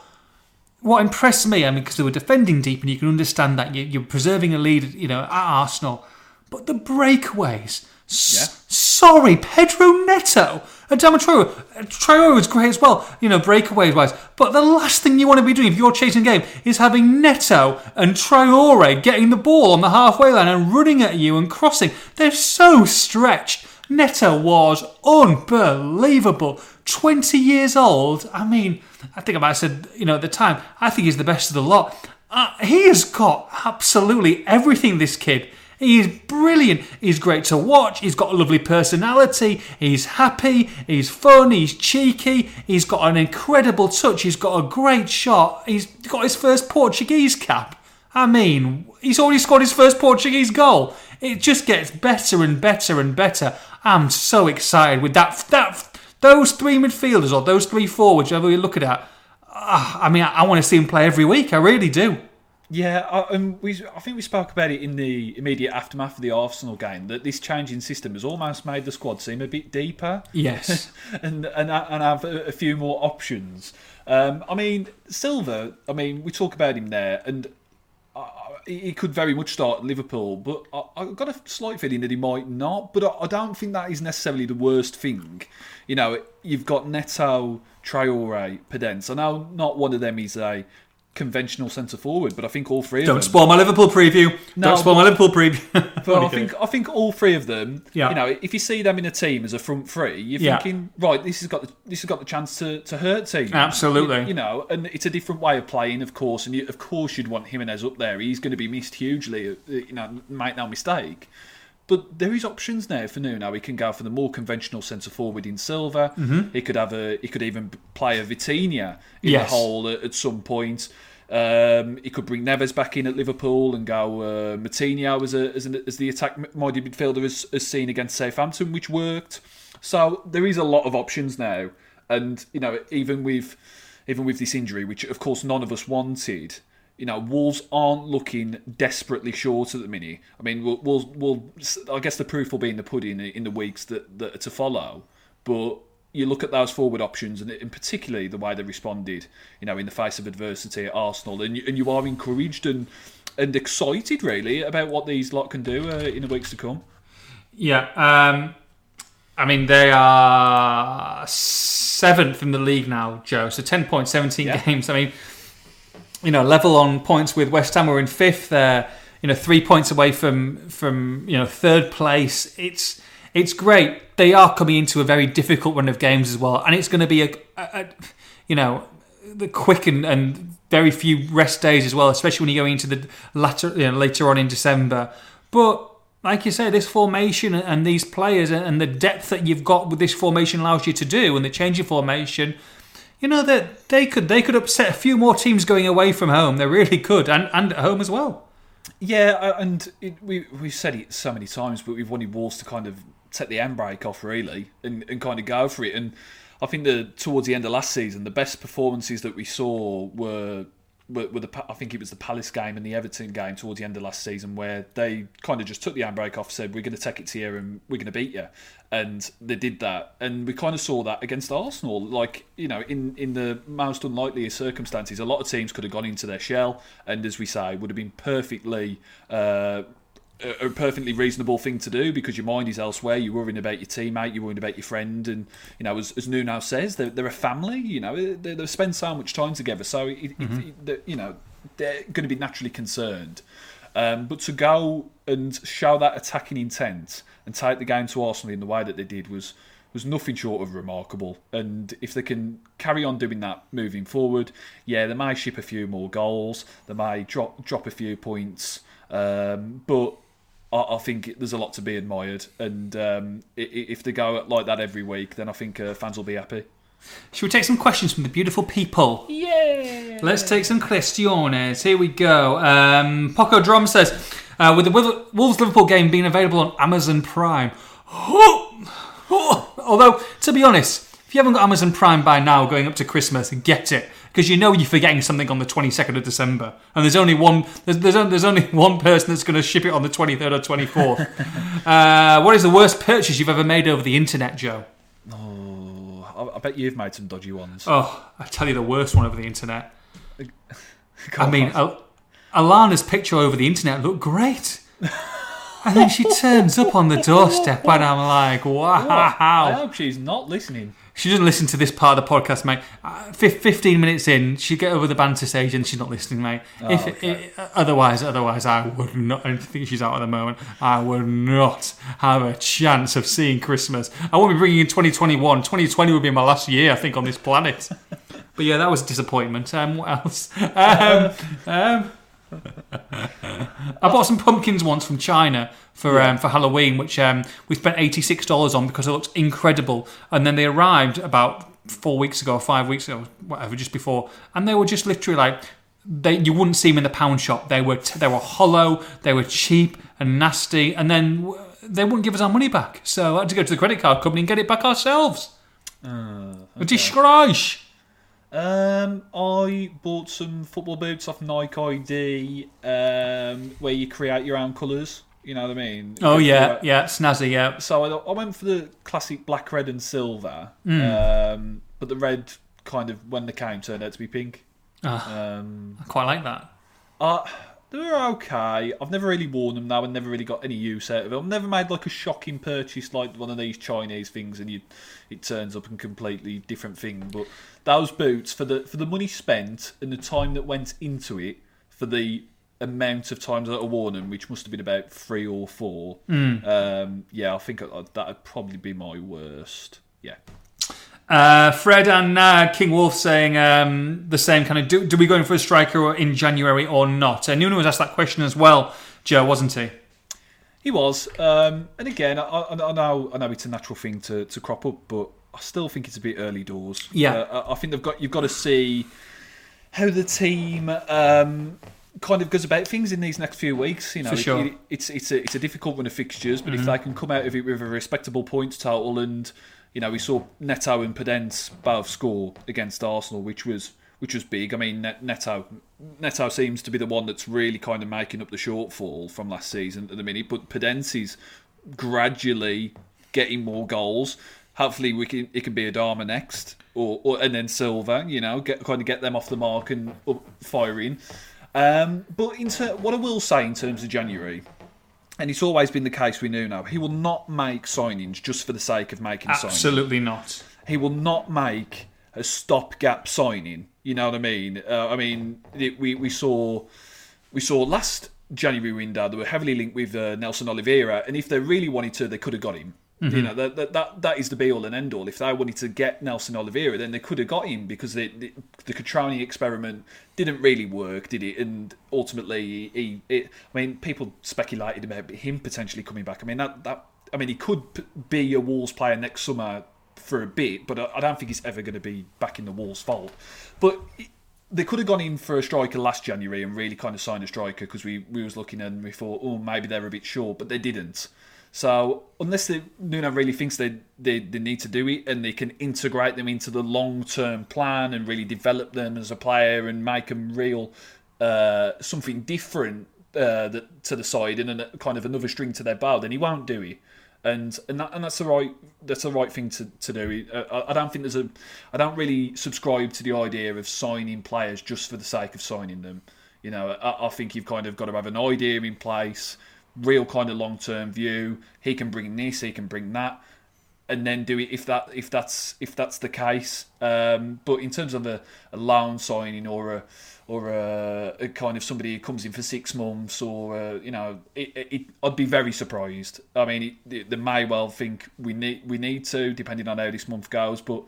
what impressed me, I mean, because they were defending deep, and you can understand that you, are preserving a lead, you know, at Arsenal. But the breakaways, yeah. S- sorry, Pedro Neto and Traore. Uh, Traore was great as well, you know, breakaways wise. But the last thing you want to be doing if you're chasing a game is having Neto and Traore getting the ball on the halfway line and running at you and crossing. They're so stretched. Neto was unbelievable. 20 years old. I mean, I think I might have said, you know, at the time, I think he's the best of the lot. Uh, he has got absolutely everything, this kid. He's brilliant. He's great to watch. He's got a lovely personality. He's happy. He's fun. He's cheeky. He's got an incredible touch. He's got a great shot. He's got his first Portuguese cap. I mean, he's already scored his first Portuguese goal. It just gets better and better and better. I'm so excited with that. That those three midfielders or those three forwards, whoever you look at, uh, I mean, I, I want to see him play every week. I really do. Yeah, I, um, we, I think we spoke about it in the immediate aftermath of the Arsenal game that this changing system has almost made the squad seem a bit deeper Yes. [LAUGHS] and and, and have a, few more options. Um, I mean, Silva. I mean, we talk about him there, and he could very much start Liverpool, but I, I've got a slight feeling that he might not. But I, I don't think that is necessarily the worst thing. You know, you've got Neto, Traore, Podence. I know not one of them is a conventional centre forward, but I think all three of Don't them. spoil my Liverpool preview. No, Don't spoil my Liverpool preview. [LAUGHS] But I [LAUGHS] think I think all three of them. Yeah. You know, if you see them in a team as a front three, you're Yeah. thinking, right, this has got the, this has got the chance to, to hurt teams. Absolutely. You, you know, and it's a different way of playing, of course. And you, of course, you'd want Jimenez up there. He's going to be missed hugely. uh, You know, make no mistake. But there is options now for Nuno. He can go for the more conventional centre forward in Silva. Mm-hmm. He could have a. He could even play a Vitinha in Yes. the hole at, at some point. Um, he could bring Neves back in at Liverpool and go uh, Moutinho as, a, as, an, as the attack-minded midfielder as, as seen against Southampton, which worked. So there is a lot of options now, and you know even with even with this injury, which of course none of us wanted, you know Wolves aren't looking desperately short at the minute. I mean, we'll, we'll, we'll I guess the proof will be in the pudding in the weeks that, that are to follow, but you look at those forward options, and in particularly the way they responded, you know, in the face of adversity at Arsenal, and you, and you are encouraged and and excited really about what these lot can do uh, in the weeks to come. Yeah, um, I mean they are seventh in the league now, Joe. So ten points, seventeen Yeah. games. I mean, you know, level on points with West Ham. We're in fifth. They're you know three points away from from you know third place. It's it's great. They are coming into a very difficult run of games as well, and it's going to be a, a, a you know the quick and, and very few rest days as well, especially when you go into the latter you know, later on in December. But like you say, this formation and these players and the depth that you've got with this formation allows you to do, and the change of formation, you know that they could they could upset a few more teams going away from home. They really could, and and at home as well. Yeah, and it, we we've said it so many times, but we've wanted Wolves to kind of take the handbrake off really and, and kind of go for it. And I think that towards the end of last season, the best performances that we saw were. Were, were the I think it was the Palace game and the Everton game towards the end of last season where they kind of just took the handbrake off, said we're going to take it to you and we're going to beat you, and they did that, and we kind of saw that against Arsenal. Like you know, in in the most unlikely of circumstances, a lot of teams could have gone into their shell, and as we say, would have been perfectly uh, a perfectly reasonable thing to do because your mind is elsewhere. You're worrying about your teammate, you're worrying about your friend, and you know, as, as Nuno says, they're, they're a family. You know, they, they spend so much time together, so it, it, it, you know they're going to be naturally concerned. Um, but to go and show that attacking intent and take the game to Arsenal in the way that they did was was nothing short of remarkable. And if they can carry on doing that moving forward, yeah, they may ship a few more goals, they may drop drop a few points, um, but I, think there's a lot to be admired. And um, if they go like that every week, then I think uh, fans will be happy. Should we take some questions from the beautiful people? Yeah. Let's take some questions. Here we go. Um, Poco Drum says, uh, with the Wolves Liverpool game being available on Amazon Prime. [GASPS] Although, to be honest, if you haven't got Amazon Prime by now, going up to Christmas, get it because you know you're forgetting something on the 22nd of December, and there's only one. There's there's, on- there's only [LAUGHS] one person that's going to ship it on the 23rd or 24th. [LAUGHS] uh, what is the worst purchase you've ever made over the internet, Joe? I, I bet you've made some dodgy ones. Oh, I tell you the worst one over the internet. [LAUGHS] I mean. Al- Alana's picture over the internet looked great. And then she turns up on the doorstep, and I'm like, wow. I hope she's not listening. She doesn't listen to this part of the podcast, mate. Uh, fif- 15 minutes in, she get over the banter stage and she's not listening, mate. if, okay. i- otherwise, otherwise, I would not. I think she's out at the moment. I would not have a chance of seeing Christmas. I won't be bringing in 2021. 2020 will be my last year, I think, on this planet. [LAUGHS] But yeah, that was a disappointment. Um, what else? [LAUGHS] Um, um, I bought some pumpkins once from China for um, for Halloween, which um, we spent eighty six dollars on because it looked incredible. And then they arrived about four weeks ago, five weeks ago, whatever, just before, and they were just literally like they you wouldn't see them in the pound shop. They were they were hollow, they were cheap and nasty, and then w- they wouldn't give us our money back. So I had to go to the credit card company and get it back ourselves. Uh, A disgrace. Um, I bought some football boots off Nike ID, um, where you create your own colours. You know what I mean? Oh You yeah, create- yeah, snazzy, yeah. So I, I went for the classic black, red, and silver. Hmm. Um, but the red kind of when they came turned out to be pink. Ah, Um, I quite like that. uh, they were okay. I've never really worn them now and never really got any use out of them. I've never made like a shocking purchase like one of these Chinese things and you it turns up a completely different thing. But those boots for the for the money spent and the time that went into it for the amount of times that I worn them, which must have been about three or four. Um, yeah, I think that would probably be my worst. Yeah. Uh, Fred and uh, King Wolf saying um, the same kind of. Do, do we go in for a striker in January or not? And Nuno was asked that question as well, Joe, wasn't he? He was, um, and again, I, I, know I know it's a natural thing to, to crop up, but I still think it's a bit early doors. Yeah. uh, I I think they've got you've got to see how the team um, kind of goes about things in these next few weeks. You know, For sure. Mm-hmm. it, it, it's it's a it's a difficult run of fixtures, but if they can come out of it with a respectable points total, and you know, we saw Neto and Podence both score against Arsenal, which was which was big. I mean, Neto Neto seems to be the one that's really kind of making up the shortfall from last season at the minute, but Podence is gradually getting more goals. Hopefully, we can it can be Adama next, or, or and then Silva. You know, get kind of get them off the mark and up firing. Um, but in ter- what I will say in terms of January, and it's always been the case with Nuno, he will not make signings just for the sake of making signings. Absolutely not. He will not make a stopgap signing. You know what I mean? Uh, I mean, it, we we saw we saw last January window they were heavily linked with uh, Nelson Oliveira, and if they really wanted to, they could have got him. You mm-hmm. know that, that that that is the be all and end all. If they wanted to get Nelson Oliveira, then they could have got him because the the, the Cutrone experiment didn't really work, did it? And ultimately, he, it, I mean, people speculated about him potentially coming back. I mean, that that I mean, he could be a Wolves player next summer for a bit, but I I don't think he's ever going to be back in the Wolves' fold. But they could have gone in for a striker last January and really kind of signed a striker because we, we was looking and we thought, oh, maybe they're a bit short, but they didn't. So unless Nuno really thinks they, they, they need to do it and they can integrate them into the long term plan and really develop them as a player and make them real uh, something different uh, to the side and a, kind of another string to their bow, then he won't do it and and, that, and that's the right that's the right thing to, to do. Uh, I, I don't think there's a I don't really subscribe to the idea of signing players just for the sake of signing them. You know, I, I think you've kind of got to have an idea in place, real kind of long term view. He can bring this, he can bring that, and then do it if that if that's if that's the case. Um, but in terms of a, a loan signing or a or a, a kind of somebody who comes in for six months, or uh, you know, it, it, I'd be very surprised. I mean, it, they may well think we need we need to, depending on how this month goes. But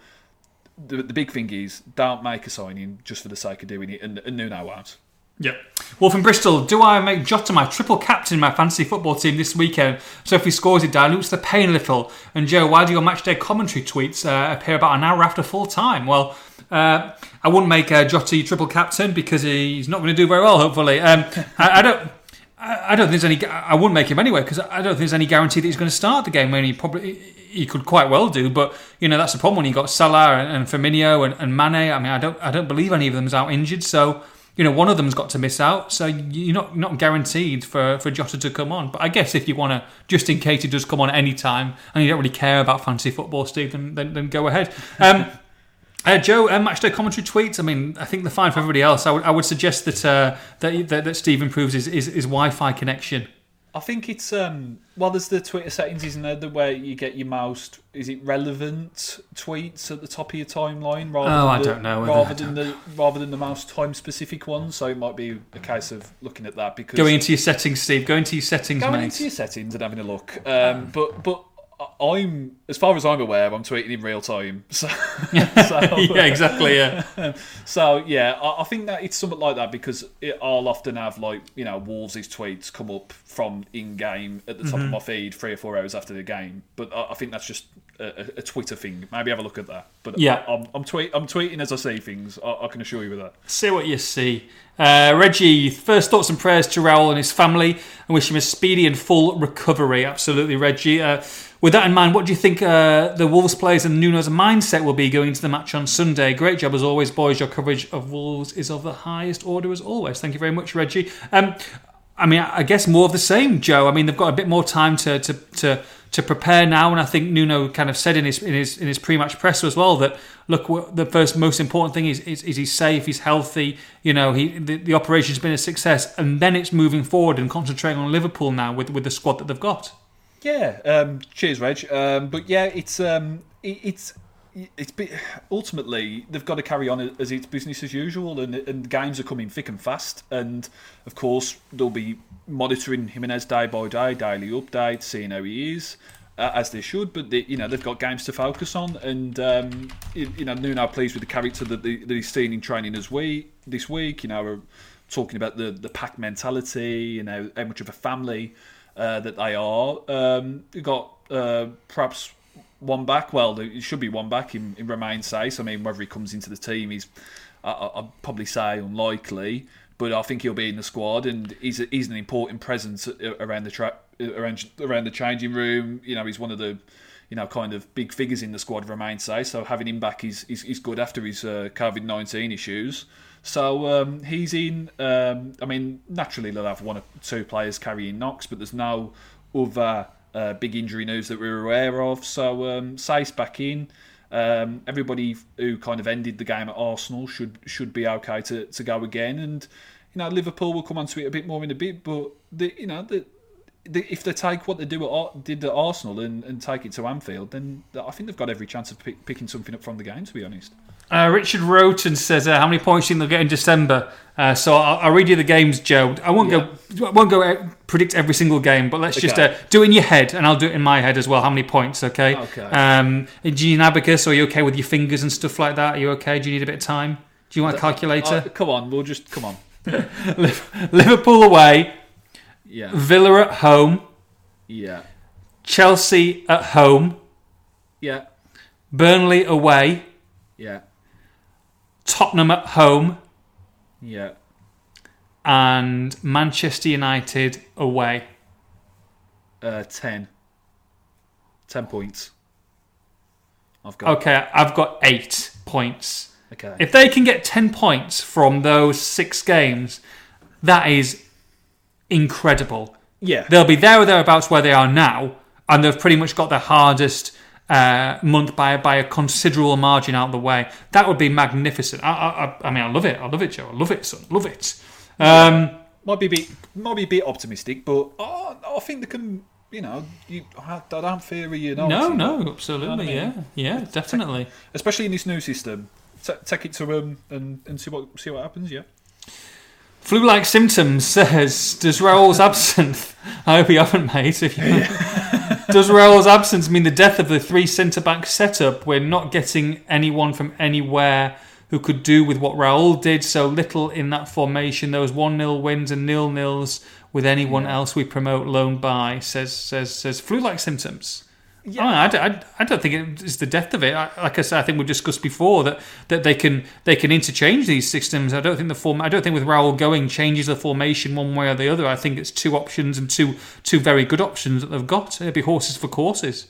the, the big thing is, don't make a signing just for the sake of doing it, and, and Nuno won't. Yep. Well, from Bristol, do I make Jota my triple captain in my fantasy football team this weekend? So if he scores, it dilutes the pain a little. And Joe, why do your matchday commentary tweets uh, appear about an hour after full time? Well, uh, I wouldn't make uh, Jota triple captain because he's not going to do very well. Hopefully, um, [LAUGHS] I, I don't. I don't think there's any. I wouldn't make him anyway because I don't think there's any guarantee that he's going to start the game. When he probably he could quite well do, but you know that's the problem when you got Salah and, and Firmino and, and Mane. I mean, I don't I don't believe any of them's out injured, so you know one of them's got to miss out. So you're not not guaranteed for for Jota to come on. But I guess if you want to, just in case he does come on any time, and you don't really care about fantasy football, Steve, then then, go ahead. Um, [LAUGHS] uh, Joe, uh, matchday commentary tweets. I mean, I think they're fine for everybody else. I would, would suggest that, uh, that that that Steve improves his, his, his Wi-Fi connection. I think it's um well there's the Twitter settings, isn't there, the where you get your most is it relevant tweets at the top of your timeline rather Oh, than I the, don't know rather than the rather than the most time specific ones. So it might be a case of looking at that because Going into your settings, Steve. Go into your settings, going mate. into your settings and having a look. Um, but but I'm as far as I'm aware, I'm tweeting in real time. [LAUGHS] So, [LAUGHS] so yeah, exactly. Yeah. [LAUGHS] so yeah, I, I think that it's something like that because it, I'll often have like you know Wolves' tweets come up from in game at the top of mm-hmm. my feed three or four hours after the game. But I, I think that's just a, a- Twitter thing. Maybe have a look at that. But Yeah. I, am I'm, tweet, I'm tweeting as I see things. I, I can assure you with that. See what you see. Uh, Reggie, first thoughts and prayers to Raul and his family, and wish him a speedy and full recovery. Absolutely, Reggie. Uh, with that in mind, what do you think uh, the Wolves players and Nuno's mindset will be going into the match on Sunday? Great job as always, boys. Your coverage of Wolves is of the highest order as always. Thank you very much, Reggie. Um, I mean, I guess more of the same, Joe. I mean, they've got a bit more time to to to, to prepare now, and I think Nuno kind of said in his in his in his pre-match presser as well that look, the first most important thing is is, is he's safe, he's healthy. You know, he the, the operation's been a success, and then it's moving forward and concentrating on Liverpool now with with the squad that they've got. Yeah. Um, cheers, Reg. Um, but yeah, it's um, it, it's it's ultimately they've got to carry on as it's business as usual, and, and games are coming thick and fast. And of course, they'll be monitoring Jimenez day by day, daily updates, seeing how he is. Uh, as they should, but they, you know they've got games to focus on, and um, you, you know Nuno pleased with the character that, that he's seen in training as we this week. You know, we're talking about the the pack mentality, and how, how much of a family uh, that they are. Um, you got uh, perhaps one back. Well, it should be one back in, in Romain Saïss. I mean, whether he comes into the team, he's I, would probably say unlikely. But I think he'll be in the squad, and he's a, he's an important presence around the tra- around around the changing room. You know, he's one of the you know kind of big figures in the squad. Romain Saïss. So having him back is is, is good after his uh, COVID nineteen issues. So um, he's in. Um, I mean, naturally they'll have one or two players carrying knocks, but there's no other uh, big injury news that we're aware of. So um, back in. Um, everybody who kind of ended the game at Arsenal should should be okay to, to go again. And you know Liverpool will come onto it a bit more in a bit, but the, you know the, if they take what they do at, did at Arsenal and, and take it to Anfield, then I think they've got every chance of pick, picking something up from the game. To be honest. Uh, Richard Roten says, uh, "How many points do you think they'll get in December?" Uh, so I'll, I'll, read you the games, Joe. I won't yeah. go. I won't go out, predict every single game, but let's okay. just uh, do it in your head, and I'll do it in my head as well. How many points? Okay. Okay. Um, you abacus? Are you okay with your fingers and stuff like that? Are you okay? Do you need a bit of time? Do you want a calculator? Uh, come on, we'll just come on. [LAUGHS] Liverpool away. Yeah. Villa at home. Yeah. Chelsea at home. Yeah. Burnley away. Yeah. Tottenham at home. Yeah. And Manchester United away. Uh, 10. 10 points. I've got. Okay, I've got 8 points. Okay. If they can get 10 points from those 6 games, that is incredible. Yeah. They'll be there or thereabouts where they are now, and they've pretty much got their hardest uh, month by by a considerable margin out of the way. That would be magnificent. I, I, I mean, I love it. I love it, Joe. I love it, son. Love it. Um, might be a bit, might be a bit optimistic, but oh, I think they can. You know, you, I don't fear you. Know, no, no, absolutely, you know I mean? yeah, yeah, definitely. Especially in this new system, T- take it to them um, and, and see what see what happens. Yeah. Flu-like symptoms [LAUGHS] says, does Raul's absence? [LAUGHS] I hope you haven't, mate. If you, [LAUGHS] does Raul's absence mean the death of the three centre back setup? We're not getting anyone from anywhere who could do with what Raul did. So little in that formation. Those one 0 wins and nil nils with anyone yeah. else we promote loan by. Says says says flu-like symptoms. Yeah, I, I, I, don't think it's the death of it. I, like I said, I think we discussed before that, that they can they can interchange these systems. I don't think the form. I don't think with Raul going changes the formation one way or the other. I think it's two options and two two very good options that they've got. It'd be horses for courses.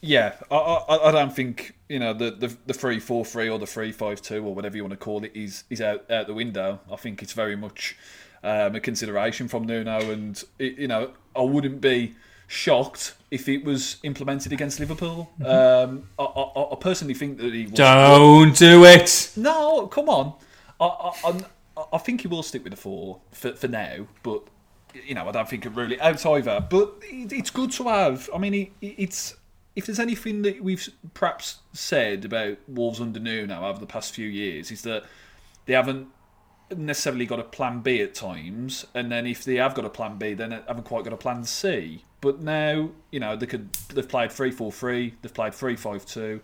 Yeah, I, I, I don't think you know the the the three four three or the three five two or whatever you want to call it is is out out the window. I think it's very much um, a consideration from Nuno, and it, you know I wouldn't be shocked if it was implemented against Liverpool. Mm-hmm. Um, I, I, I, personally think that he. Don't do it. No, come on. I, I, I think he will stick with the four for, for now, but you know I don't think it really out either. But it, it's good to have. I mean, it, it's if there's anything that we've perhaps said about Wolves under Nuno over the past few years is that they haven't necessarily got a plan B at times, and then if they have got a plan B, then they haven't quite got a plan C. But now, you know, they could they've played 3 4 3, they've played 3 5 2, and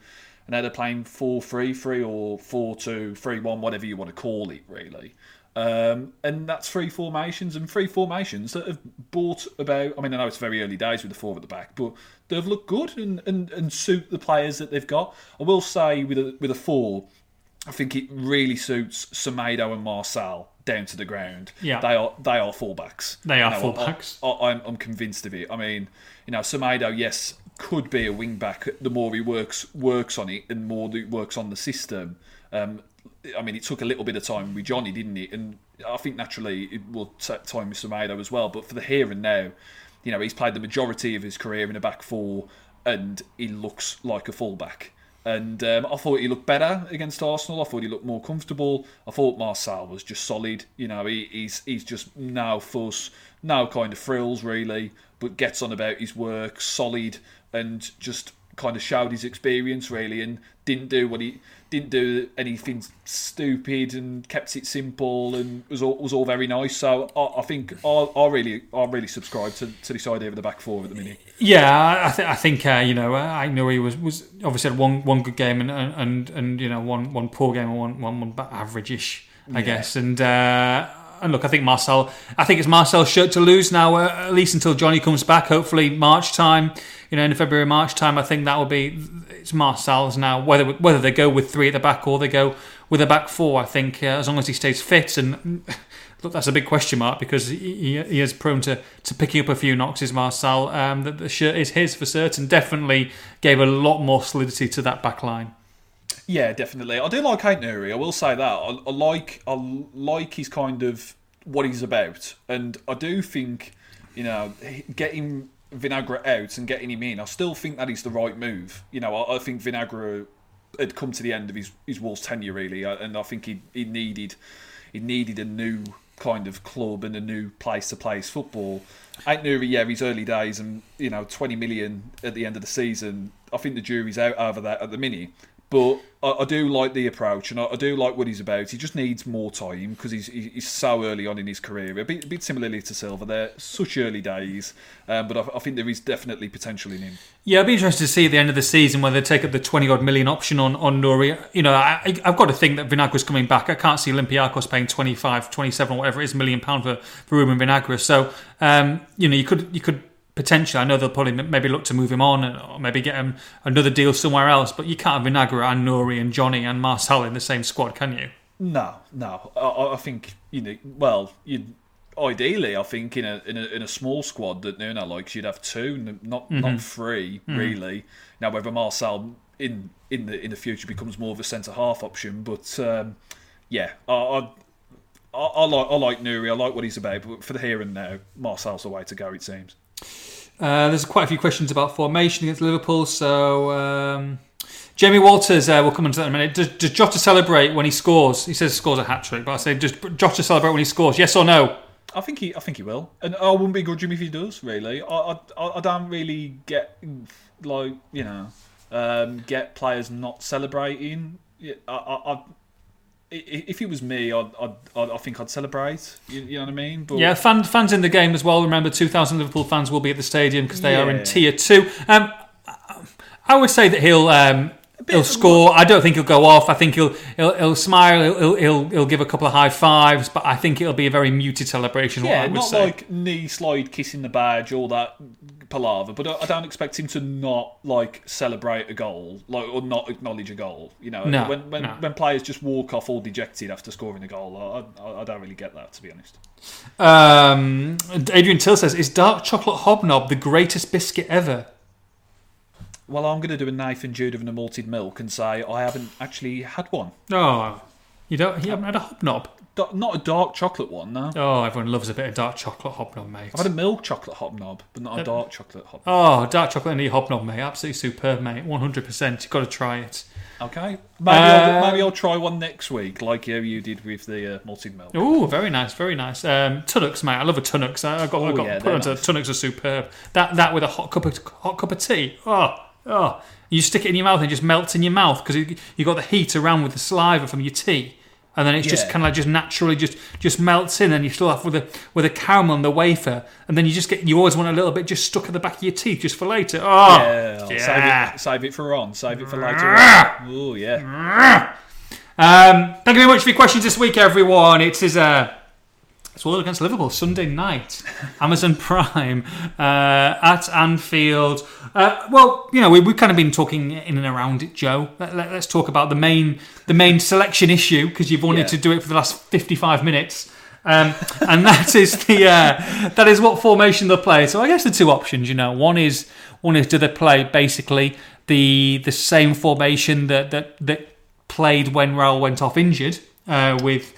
now they're playing 4 3 3 or 4 2 3 1, whatever you want to call it, really. Um, and that's three formations and three formations that have brought about. I mean, I know it's very early days with the four at the back, but they've looked good and, and, and suit the players that they've got. I will say with a with a four, I think it really suits Semedo and Marçal down to the ground. Yeah. they are they are fullbacks. They are You know, fullbacks. I, I'm, I'm convinced of it. I mean, you know, Semedo, yes, could be a wing back. The more he works works on it, and more he works on the system. Um, I mean, it took a little bit of time with Johnny, didn't it? And I think naturally it will take time with Semedo as well. But for the here and now, you know, he's played the majority of his career in a back four, and he looks like a fullback. And um, I thought he looked better against Arsenal. I thought he looked more comfortable. I thought Marçal was just solid. You know, he, he's he's just no fuss, no kind of frills really, but gets on about his work, solid, and just kind of showed his experience really, and didn't do what he didn't do anything stupid, and kept it simple, and was all was all very nice. So I, I think I, I really I really subscribe to, to this idea of the back four at the minute. Yeah, I, th- I think uh, you know I know he was was obviously had one one good game and and and you know one one poor game and one one, one average-ish, I guess. And uh, and look, I think Marçal, I think it's Marçal's shirt to lose now, uh, at least until Johnny comes back. Hopefully March time, you know, in February March time. I think that will be it's Marçal's now. Whether whether they go with three at the back or they go with a back four, I think uh, as long as he stays fit and. [LAUGHS] Look, that's a big question mark because he, he, is prone to, to picking up a few knocks. Marçal um, that the shirt is his for certain? Definitely gave a lot more solidity to that back line. Yeah, definitely. I do like Ait-Nouri. I will say that. I, I like I like his kind of what he's about, and I do think you know getting Vinagre out and getting him in. I still think that is the right move. You know, I, I think Vinagre had come to the end of his his Wolves tenure really, uh, and I think he he needed he needed a new kind of club and a new place to play his football. Ait-Nouri, yeah, his early days and you know twenty million at the end of the season. I think the jury's out over that at the minute. But I, I do like the approach, and I, I do like what he's about. He just needs more time because he's he's so early on in his career. A bit, a bit similarly to Silva, they're such early days, um, but I, I think there is definitely potential in him. Yeah, I'd be interested to see at the end of the season whether they take up the 20 odd million option on, on Nouri. You know, I, I've got to think that Vinagre's coming back. I can't see Olympiacos paying 25, 27, whatever it is, million pound for, for Ruben Vinagre. So, um, you know, you could you could potentially, I know they'll probably maybe look to move him on or maybe get him another deal somewhere else, but you can't have Vinagre and Nouri and Johnny and Marçal in the same squad, can you? No, no. I- I, think you know. Well, you ideally, I think in a in a, in a small squad that Nuno likes, you'd have two, not not three, really. Now, whether Marçal in in the in the future becomes more of a centre half option, but um, yeah, I. I I, I like I like Nouri. I like what he's about, but for the here and now, Marçal's the way to go. It seems. Uh, there's quite a few questions about formation against Liverpool. So, um, Jamie Walters, uh, we'll come into that in a minute. Does, does Jota celebrate when he scores? He says he scores a hat trick, but I say, does Jota celebrate when he scores? Yes or no? I think he, I think he will, and I wouldn't begrudge him if he does. Really, I, I, I- don't really get like you know, um, get players not celebrating. I, i- if it was me, I'd, I'd, I'd, I think I'd celebrate. You, you know what I mean? But Yeah, fan, fans in the game as well. Remember, 2,000 Liverpool fans will be at the stadium because they are in tier two. Um, I would say that he'll um, he'll score. I don't think he'll go off. I think he'll he'll, he'll smile. He'll, he'll he'll give a couple of high fives, but I think it'll be a very muted celebration. what yeah, I would not say. like knee slide, kissing the badge, all that palaver. But I, I don't expect him to not like celebrate a goal, like or not acknowledge a goal. You know, No, when when, no. when players just walk off all dejected after scoring a goal, I, I, I don't really get that to be honest. Um, Adrian Till says, "Is dark chocolate hobnob the greatest biscuit ever?" Well, I'm going to do a Nathan Judah a malted milk and say I haven't actually had one. Oh, you don't. You haven't had a hobnob. Da- Not a dark chocolate one, no. Oh, everyone loves a bit of dark chocolate hobnob, mate. I've had a milk chocolate hobnob, but not a dark chocolate hobnob. Oh, dark chocolate and the hobnob, mate. Absolutely superb, mate. One hundred percent. You've got to try it. Okay, maybe I'll, Uh, maybe I'll try one next week, like you, you did with the uh, malted milk. Oh, very nice, very nice. Um, Tunnocks, mate. I love a Tunnocks. I I got, I Oh, got yeah, put they're onto nice. Tunnocks are superb. That that with a hot cup of hot cup of tea. Oh, oh. You stick it in your mouth and it just melts in your mouth because you got the heat around with the saliva from your tea, and then it's just kind of like just naturally just just melts in, and you still have with a with a caramel on the wafer, and then you just get you always want a little bit just stuck at the back of your teeth just for later. Oh, Yeah, yeah. Save, it, save it for on, save it for later. Oh, yeah. Um, thank you very much for your questions this week, everyone. It is a It's all against Liverpool Sunday night, Amazon Prime uh, at Anfield. Uh, well, you know we, we've kind of been talking in and around it, Joe. Let, us let, talk about the main the main selection issue because you've wanted yeah. to do it for the last fifty five minutes. Um, and that is the uh, that is what formation they'll play. So I guess the two options, you know, one is one is do they play basically the the same formation that that that played when Raul went off injured uh, with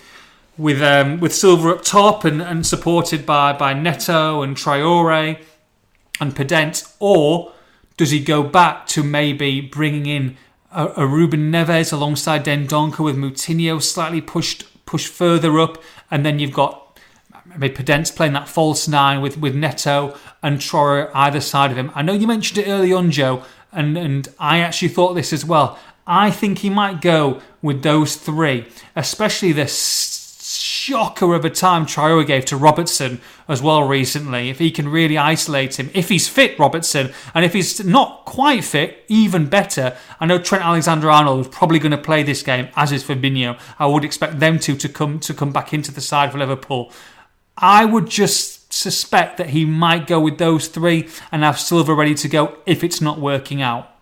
with um, with Silva up top and, and supported by by Neto and Traore and Podence, or does he go back to maybe bringing in a, a Ruben Neves alongside Dendoncker with Moutinho slightly pushed pushed further up, and then you've got maybe Podence playing that false nine with, with Neto and Traore either side of him. I know you mentioned it early on, Joe, and, and I actually thought this as well. I think he might go with those three, especially the shocker of a time Traore gave to Robertson as well recently. If he can really isolate him, if he's fit, Robertson, and if he's not quite fit, even better. I know Trent Alexander-Arnold is probably going to play this game, as is Fabinho. I would expect them two to come to come back into the side for Liverpool. I would just suspect that he might go with those three and have Silva ready to go if it's not working out.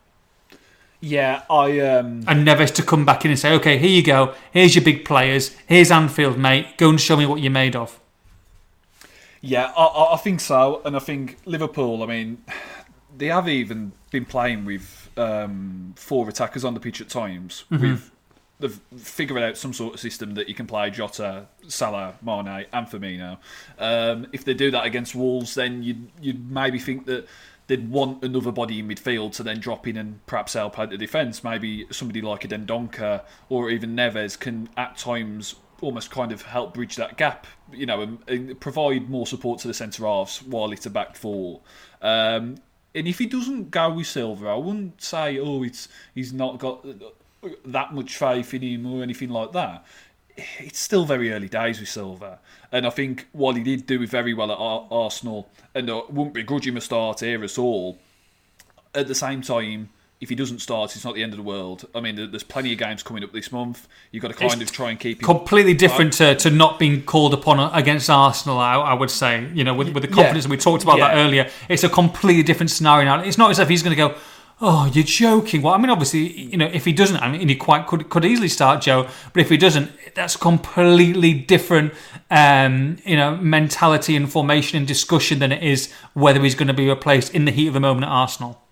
Yeah, I um and Neves to come back in and say, "Okay, here you go. Here's your big players. Here's Anfield, mate. Go and show me what you're made of." Yeah, I, I think so, and I think Liverpool. I mean, [SIGHS] they have even been playing with um, four attackers on the pitch at times. Mm-hmm. With they've figured out some sort of system that you can play Jota, Salah, Mane, and Firmino. Um, if they do that against Wolves, then you'd you'd maybe think that they'd want another body in midfield to then drop in and perhaps help out the defence. Maybe somebody like a Dendoncker or even Neves can at times almost kind of help bridge that gap, you know, and, and provide more support to the centre halves while it's a back four. Um, and if he doesn't go with Silva, I wouldn't say, oh, it's he's not got that much faith in him or anything like that. It's still very early days with Silva. And I think while he did do very well at Arsenal, and I wouldn't begrudge him a start here at all, at the same time, if he doesn't start, it's not the end of the world. I mean, there's plenty of games coming up this month. You've got to kind it's of try and keep it. completely different to, to not being called upon against Arsenal. I, I would say, you know, with, with the confidence yeah. we talked about yeah. that earlier, it's a completely different scenario now. It's not as if he's going to go, Oh, you're joking. Well, I mean, obviously, you know, if he doesn't, I mean, he quite could could easily start Joe, but if he doesn't, that's completely different, um, you know, mentality and formation and discussion than it is whether he's going to be replaced in the heat of the moment at Arsenal.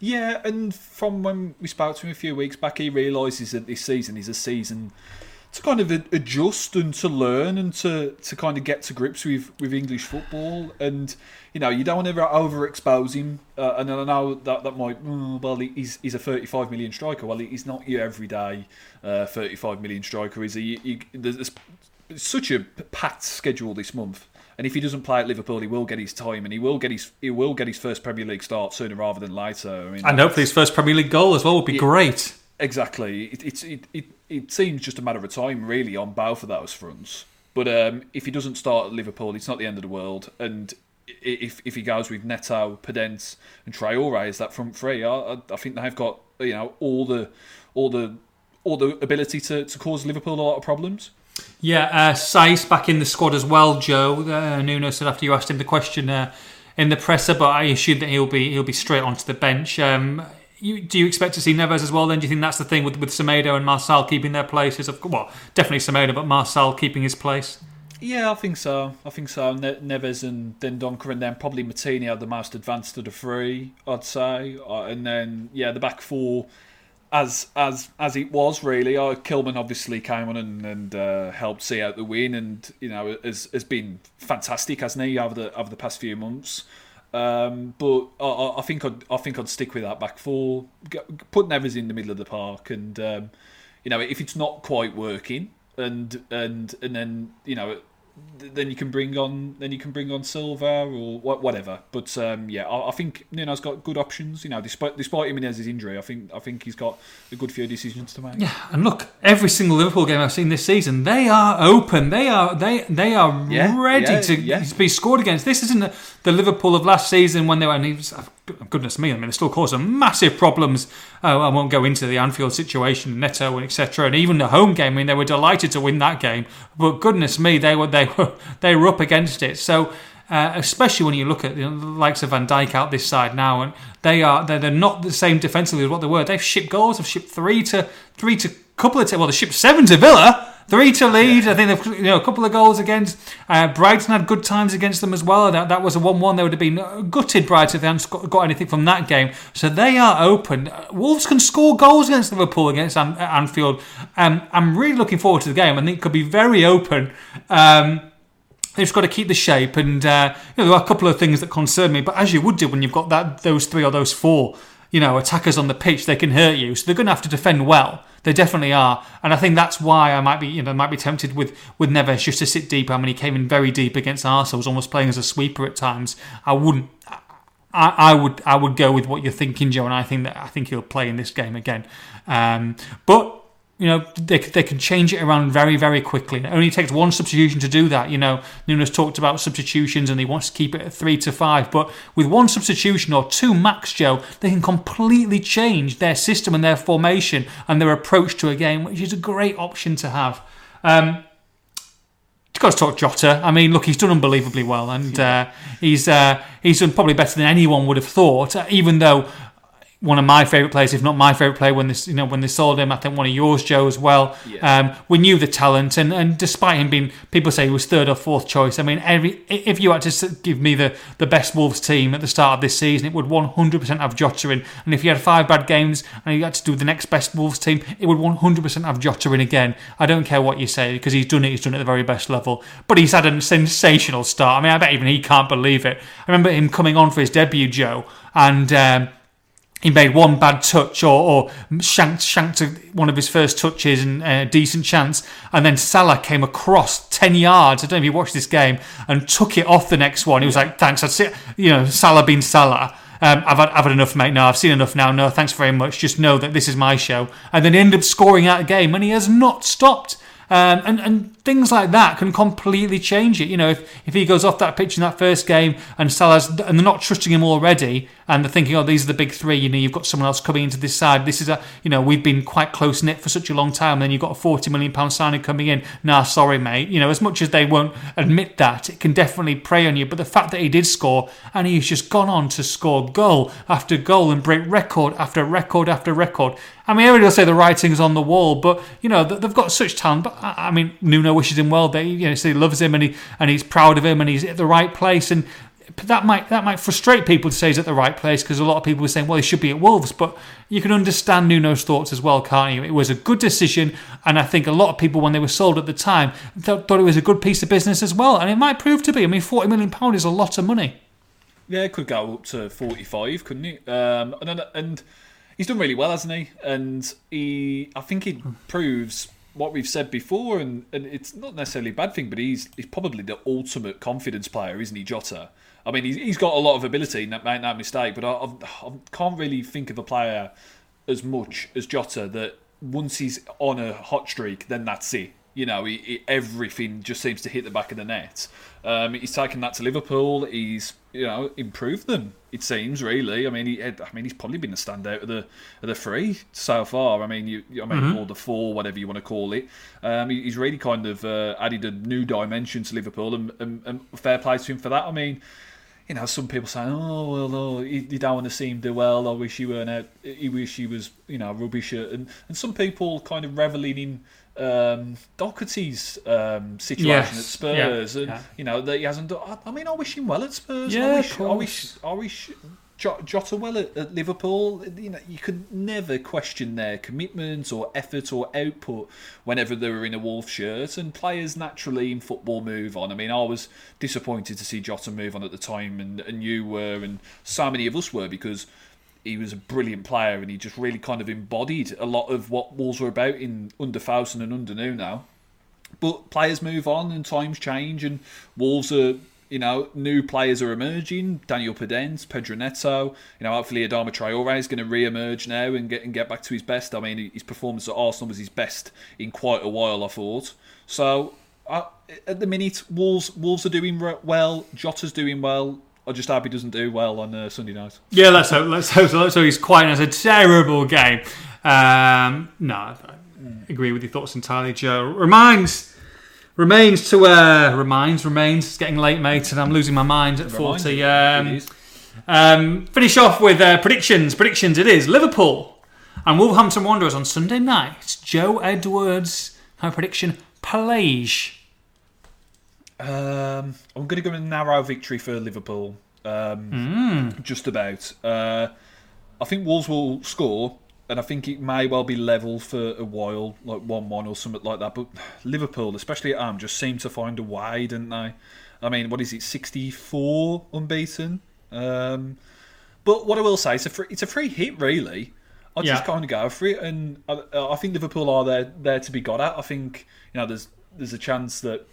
Yeah, and from when we spoke to him a few weeks back, he realises that this season is a season to kind of adjust and to learn and to, to kind of get to grips with, with English football. And, you know, you don't want to overexpose him. Uh, and I know that, that might, mm, well, he's, he's a 35 million striker. Well, he's not your everyday uh, 35 million striker, is he? he there's such a packed schedule this month. And if he doesn't play at Liverpool, he will get his time, and he will get his he will get his first Premier League start sooner rather than later. I mean, and hopefully his first Premier League goal as well would be it, great. Exactly. It, it, it, it seems just a matter of time, really, on both of those fronts. But um, if he doesn't start at Liverpool, it's not the end of the world. And if if he goes with Neto, Podence, and Traore as that front three, I, I think they've got you know all the all the all the ability to, to cause Liverpool a lot of problems. Yeah, uh, back in the squad as well. Joe uh, Nuno said after you asked him the question uh, in the presser, but I assume that he'll be he'll be straight onto the bench. Um, you, do you expect to see Neves as well? Then do you think that's the thing with with Semedo and Marçal keeping their places? Of well, definitely Semedo, but Marçal keeping his place. Yeah, I think so. I think so. Ne- Neves and Dendoncker, and then probably Moutinho are the most advanced of the three, I'd say. Uh, and then yeah, the back four, as as as it was really. Uh, Kilman obviously came on and, and uh, helped see out the win, and you know has has been fantastic, hasn't he, over the over the past few months. Um, but I, I, think I'd, I think I'd stick with that back four. Put Neves in the middle of the park, and um, you know if it's not quite working, and and and then you know then you can bring on then you can bring on Silva or whatever. But um, yeah, I, I, think Nuno's got good options. You know, despite despite Jimenez's injury, I think I think he's got a good few decisions to make. Yeah, and look, every single Liverpool game I've seen this season, they are open. They are they they are yeah, ready yeah, to yeah. be scored against. This isn't the, Liverpool of last season when they were. And he was, goodness me, I mean, they still causing massive problems. Uh, I won't go into the Anfield situation, Neto and etc. And even the home game, I mean, they were delighted to win that game, but goodness me, they were they were [LAUGHS] they were up against it. So. Uh, especially when you look at the likes of Van Dijk out this side now, and they are they're, they're not the same defensively as what they were. They've shipped goals. They've shipped three to three to couple of well, they shipped seven to Villa. Three to lead. Yeah. I think they've you know a couple of goals against uh, Brighton had good times against them as well. That that was a one-one. They would have been gutted Brighton if they hadn't got anything from that game. So they are open. Wolves can score goals against Liverpool against An- Anfield. Um, I'm really looking forward to the game. I think it could be very open. Um, They've just got to keep the shape, and uh, you know, there are a couple of things that concern me. But as you would do when you've got that those three or those four, you know, attackers on the pitch, they can hurt you. So they're going to have to defend well. They definitely are, and I think that's why I might be, you know, might be tempted with with Neves just to sit deep. I mean, he came in very deep against Arsenal, was almost playing as a sweeper at times. I wouldn't. I, I would I would go with what you're thinking, Joe, and I think that I think he'll play in this game again. Um, but you know, they, they can change it around very, very quickly. It only takes one substitution to do that. You know, Nuno's talked about substitutions and he wants to keep it at three to five. But with one substitution or two max, Joe, they can completely change their system and their formation and their approach to a game, which is a great option to have. Um, got to talk Jota. I mean, look, he's done unbelievably well, and uh, he's uh, he's done probably better than anyone would have thought. Even though one of my favourite players, if not my favourite player, when this you know when they sold him. I think one of yours, Joe, as well. Yeah. Um, we knew the talent, and, and despite him being, people say he was third or fourth choice. I mean, every if you had to give me the, the best Wolves team at the start of this season, it would 100% have Jota in. And if you had five bad games and you had to do the next best Wolves team, it would 100% have Jota in again. I don't care what you say because he's done it. He's done it at the very best level. But he's had a sensational start. I mean, I bet even he can't believe it. I remember him coming on for his debut, Joe, and. Um, he made one bad touch or, or shanked, shanked one of his first touches and a decent chance. And then Salah came across 10 yards. I don't know if you watched this game and took it off the next one. He was like, thanks. I'd say, you know, Salah being Salah. Um, I've, had, I've had enough, mate. No, I've seen enough now. No, thanks very much. Just know that this is my show. And then he ended up scoring out a game and he has not stopped. Um, and, and things like that can completely change it. You know, if, if he goes off that pitch in that first game and Salah's, and they're not trusting him already, and they're thinking, oh, these are the big three, you know, you've got someone else coming into this side. This is a, you know, we've been quite close knit for such a long time, and then you've got a £40 million signing coming in. Nah, sorry, mate. You know, as much as they won't admit that, it can definitely prey on you. But the fact that he did score, and he's just gone on to score goal after goal and break record after record after record. I mean, everybody will say the writing's on the wall, but you know they've got such talent. But I mean, Nuno wishes him well. They, you know, he loves him and he and he's proud of him and he's at the right place. And that might that might frustrate people to say he's at the right place because a lot of people were saying, well, he should be at Wolves. But you can understand Nuno's thoughts as well, can't you? It was a good decision, and I think a lot of people, when they were sold at the time, thought, thought it was a good piece of business as well. And it might prove to be. I mean, forty million pound is a lot of money. Yeah, it could go up to forty-five, couldn't it? Um, and and he's done really well, hasn't he? And he, I think he proves what we've said before, and, and it's not necessarily a bad thing, but he's he's probably the ultimate confidence player, isn't he, Jota? I mean, he's, he's got a lot of ability, make that mistake, but I, I, I can't really think of a player as much as Jota that once he's on a hot streak, then that's it. You know, he, he, everything just seems to hit the back of the net. Um, he's taken that to Liverpool. He's you know improved them. It seems really. I mean, he, I mean, he's probably been the standout of the of the three so far. I mean, you, I mean, mm-hmm. or the four, whatever you want to call it. Um, he's really kind of uh, added a new dimension to Liverpool, and, and, and fair play to him for that. I mean you know, some people saying, "Oh, well, oh, you, don't want to see him do well. I wish he weren't out. He wish he was, you know, rubbish." And and some people kind of reveling in um, Doherty's um, situation yes. at Spurs, yeah. and yeah. you know that he hasn't done. I mean, I wish him well at Spurs. Yeah, I wish, I wish, I wish Jota well at, at, Liverpool. You know, you could never question their commitment or effort or output whenever they were in a Wolf shirt. And players naturally in football move on. I mean, I was disappointed to see Jota move on at the time, and, and you were, and so many of us were because he was a brilliant player and he just really kind of embodied a lot of what Wolves were about in under Fowson and under Nuno. But players move on and times change and Wolves are you know, new players are emerging. Daniel Podence, Pedro Neto. You know, hopefully Adama Traore is going to re-emerge now and get and get back to his best. I mean, his performance at Arsenal was his best in quite a while, I thought. So uh, at the minute, Wolves Wolves are doing well. Jota's doing well. I just hope he doesn't do well on uh, Sunday night. Yeah, let's hope. Let's hope. So, so he's quite as a terrible game. Um, no, I agree with your thoughts entirely, Joe. Reminds remains to uh, reminds remains. It's getting late, mate, and I'm losing my mind at forty. Um, um, finish off with uh, predictions. Predictions. It is Liverpool and Wolverhampton Wanderers on Sunday night. Joe Edwards. My prediction: Palage. Um, I'm going to go with a narrow victory for Liverpool. Um, Hmm. Just about. Uh, I think Wolves will score, and I think it may well be level for a while, like 1 1 or something like that. But Liverpool, especially at home, just seem to find a way, don't they? I mean, what is it, 64 unbeaten? Um, but what I will say, it's a free, it's a free hit, really. I just Yeah. kind of go for it, and I, I think Liverpool are there there to be got at. I think you know there's there's a chance that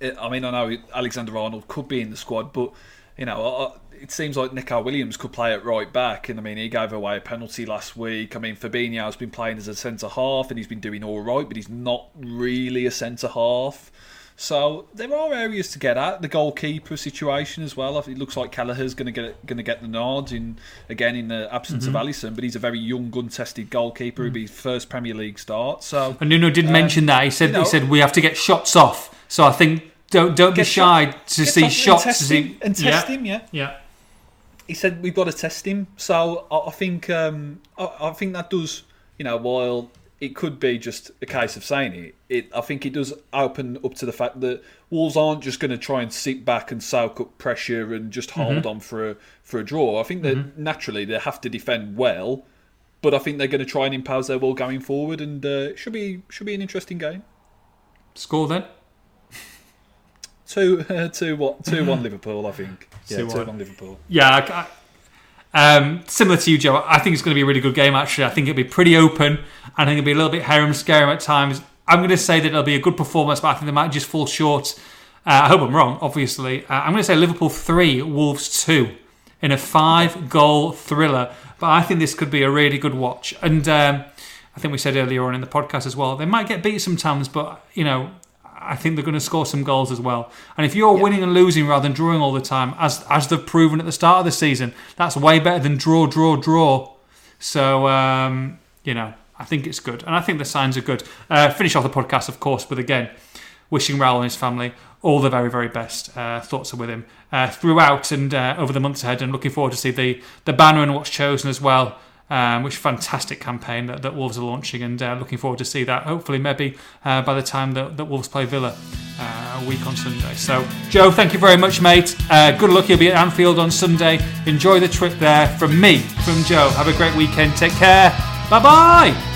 I mean, I know Alexander Arnold could be in the squad, but you know, it seems like Neco Williams could play at right back, and I mean, he gave away a penalty last week. I mean, Fabinho's been playing as a centre half, and he's been doing all right, but he's not really a centre half. So there are areas to get at. The goalkeeper situation as well. It looks like Kelleher's going to get going to get the nod in again in the absence of mm-hmm. Alisson, but he's a very young, untested goalkeeper. It'll mm. be his first Premier League start. So And Nuno did um, mention that. He said you know- he said we have to get shots off. So I think don't don't be shy shot- to see off and shots. test him, and test yeah, him, yeah. Yeah. he said we've got to test him. So I, I think um, I, I think that does you know while it could be just a case of saying it, it I think it does open up to the fact that Wolves aren't just going to try and sit back and soak up pressure and just hold on for a for a draw. I think that naturally they have to defend well, but I think they're going to try and impose their will going forward, and uh, it should be should be an interesting game. Score then. Two uh, [LAUGHS] two what two one Liverpool, I think. Yeah, 2-1. one Liverpool. Yeah. I- I- um, similar to you, Joe. I think it's going to be a really good game. Actually, I think it'll be pretty open. I think it'll be a little bit harem scarum at times. I'm going to say that it'll be a good performance, but I think they might just fall short. Uh, I hope I'm wrong. Obviously, uh, I'm going to say Liverpool three, Wolves two, in a five-goal thriller. But I think this could be a really good watch. And um, I think we said earlier on in the podcast as well, they might get beat sometimes, but you know, I think they're going to score some goals as well. And if you're winning and losing rather than drawing all the time, as as they've proven at the start of the season, that's way better than draw, draw, draw. So um, you know, I think it's good, and I think the signs are good. Uh, finish off the podcast, of course, with again wishing Raul and his family all the very, very best. Uh, thoughts are with him uh, throughout and uh, over the months ahead, and looking forward to see the the banner and what's chosen as well. Um, which fantastic campaign that, that Wolves are launching, and uh, looking forward to see that. Hopefully, maybe uh, by the time that, that Wolves play Villa uh, a week on Sunday. So, Joe, thank you very much, mate. Uh, good luck. You'll be at Anfield on Sunday. Enjoy the trip there. From me, from Joe. Have a great weekend. Take care. Bye bye.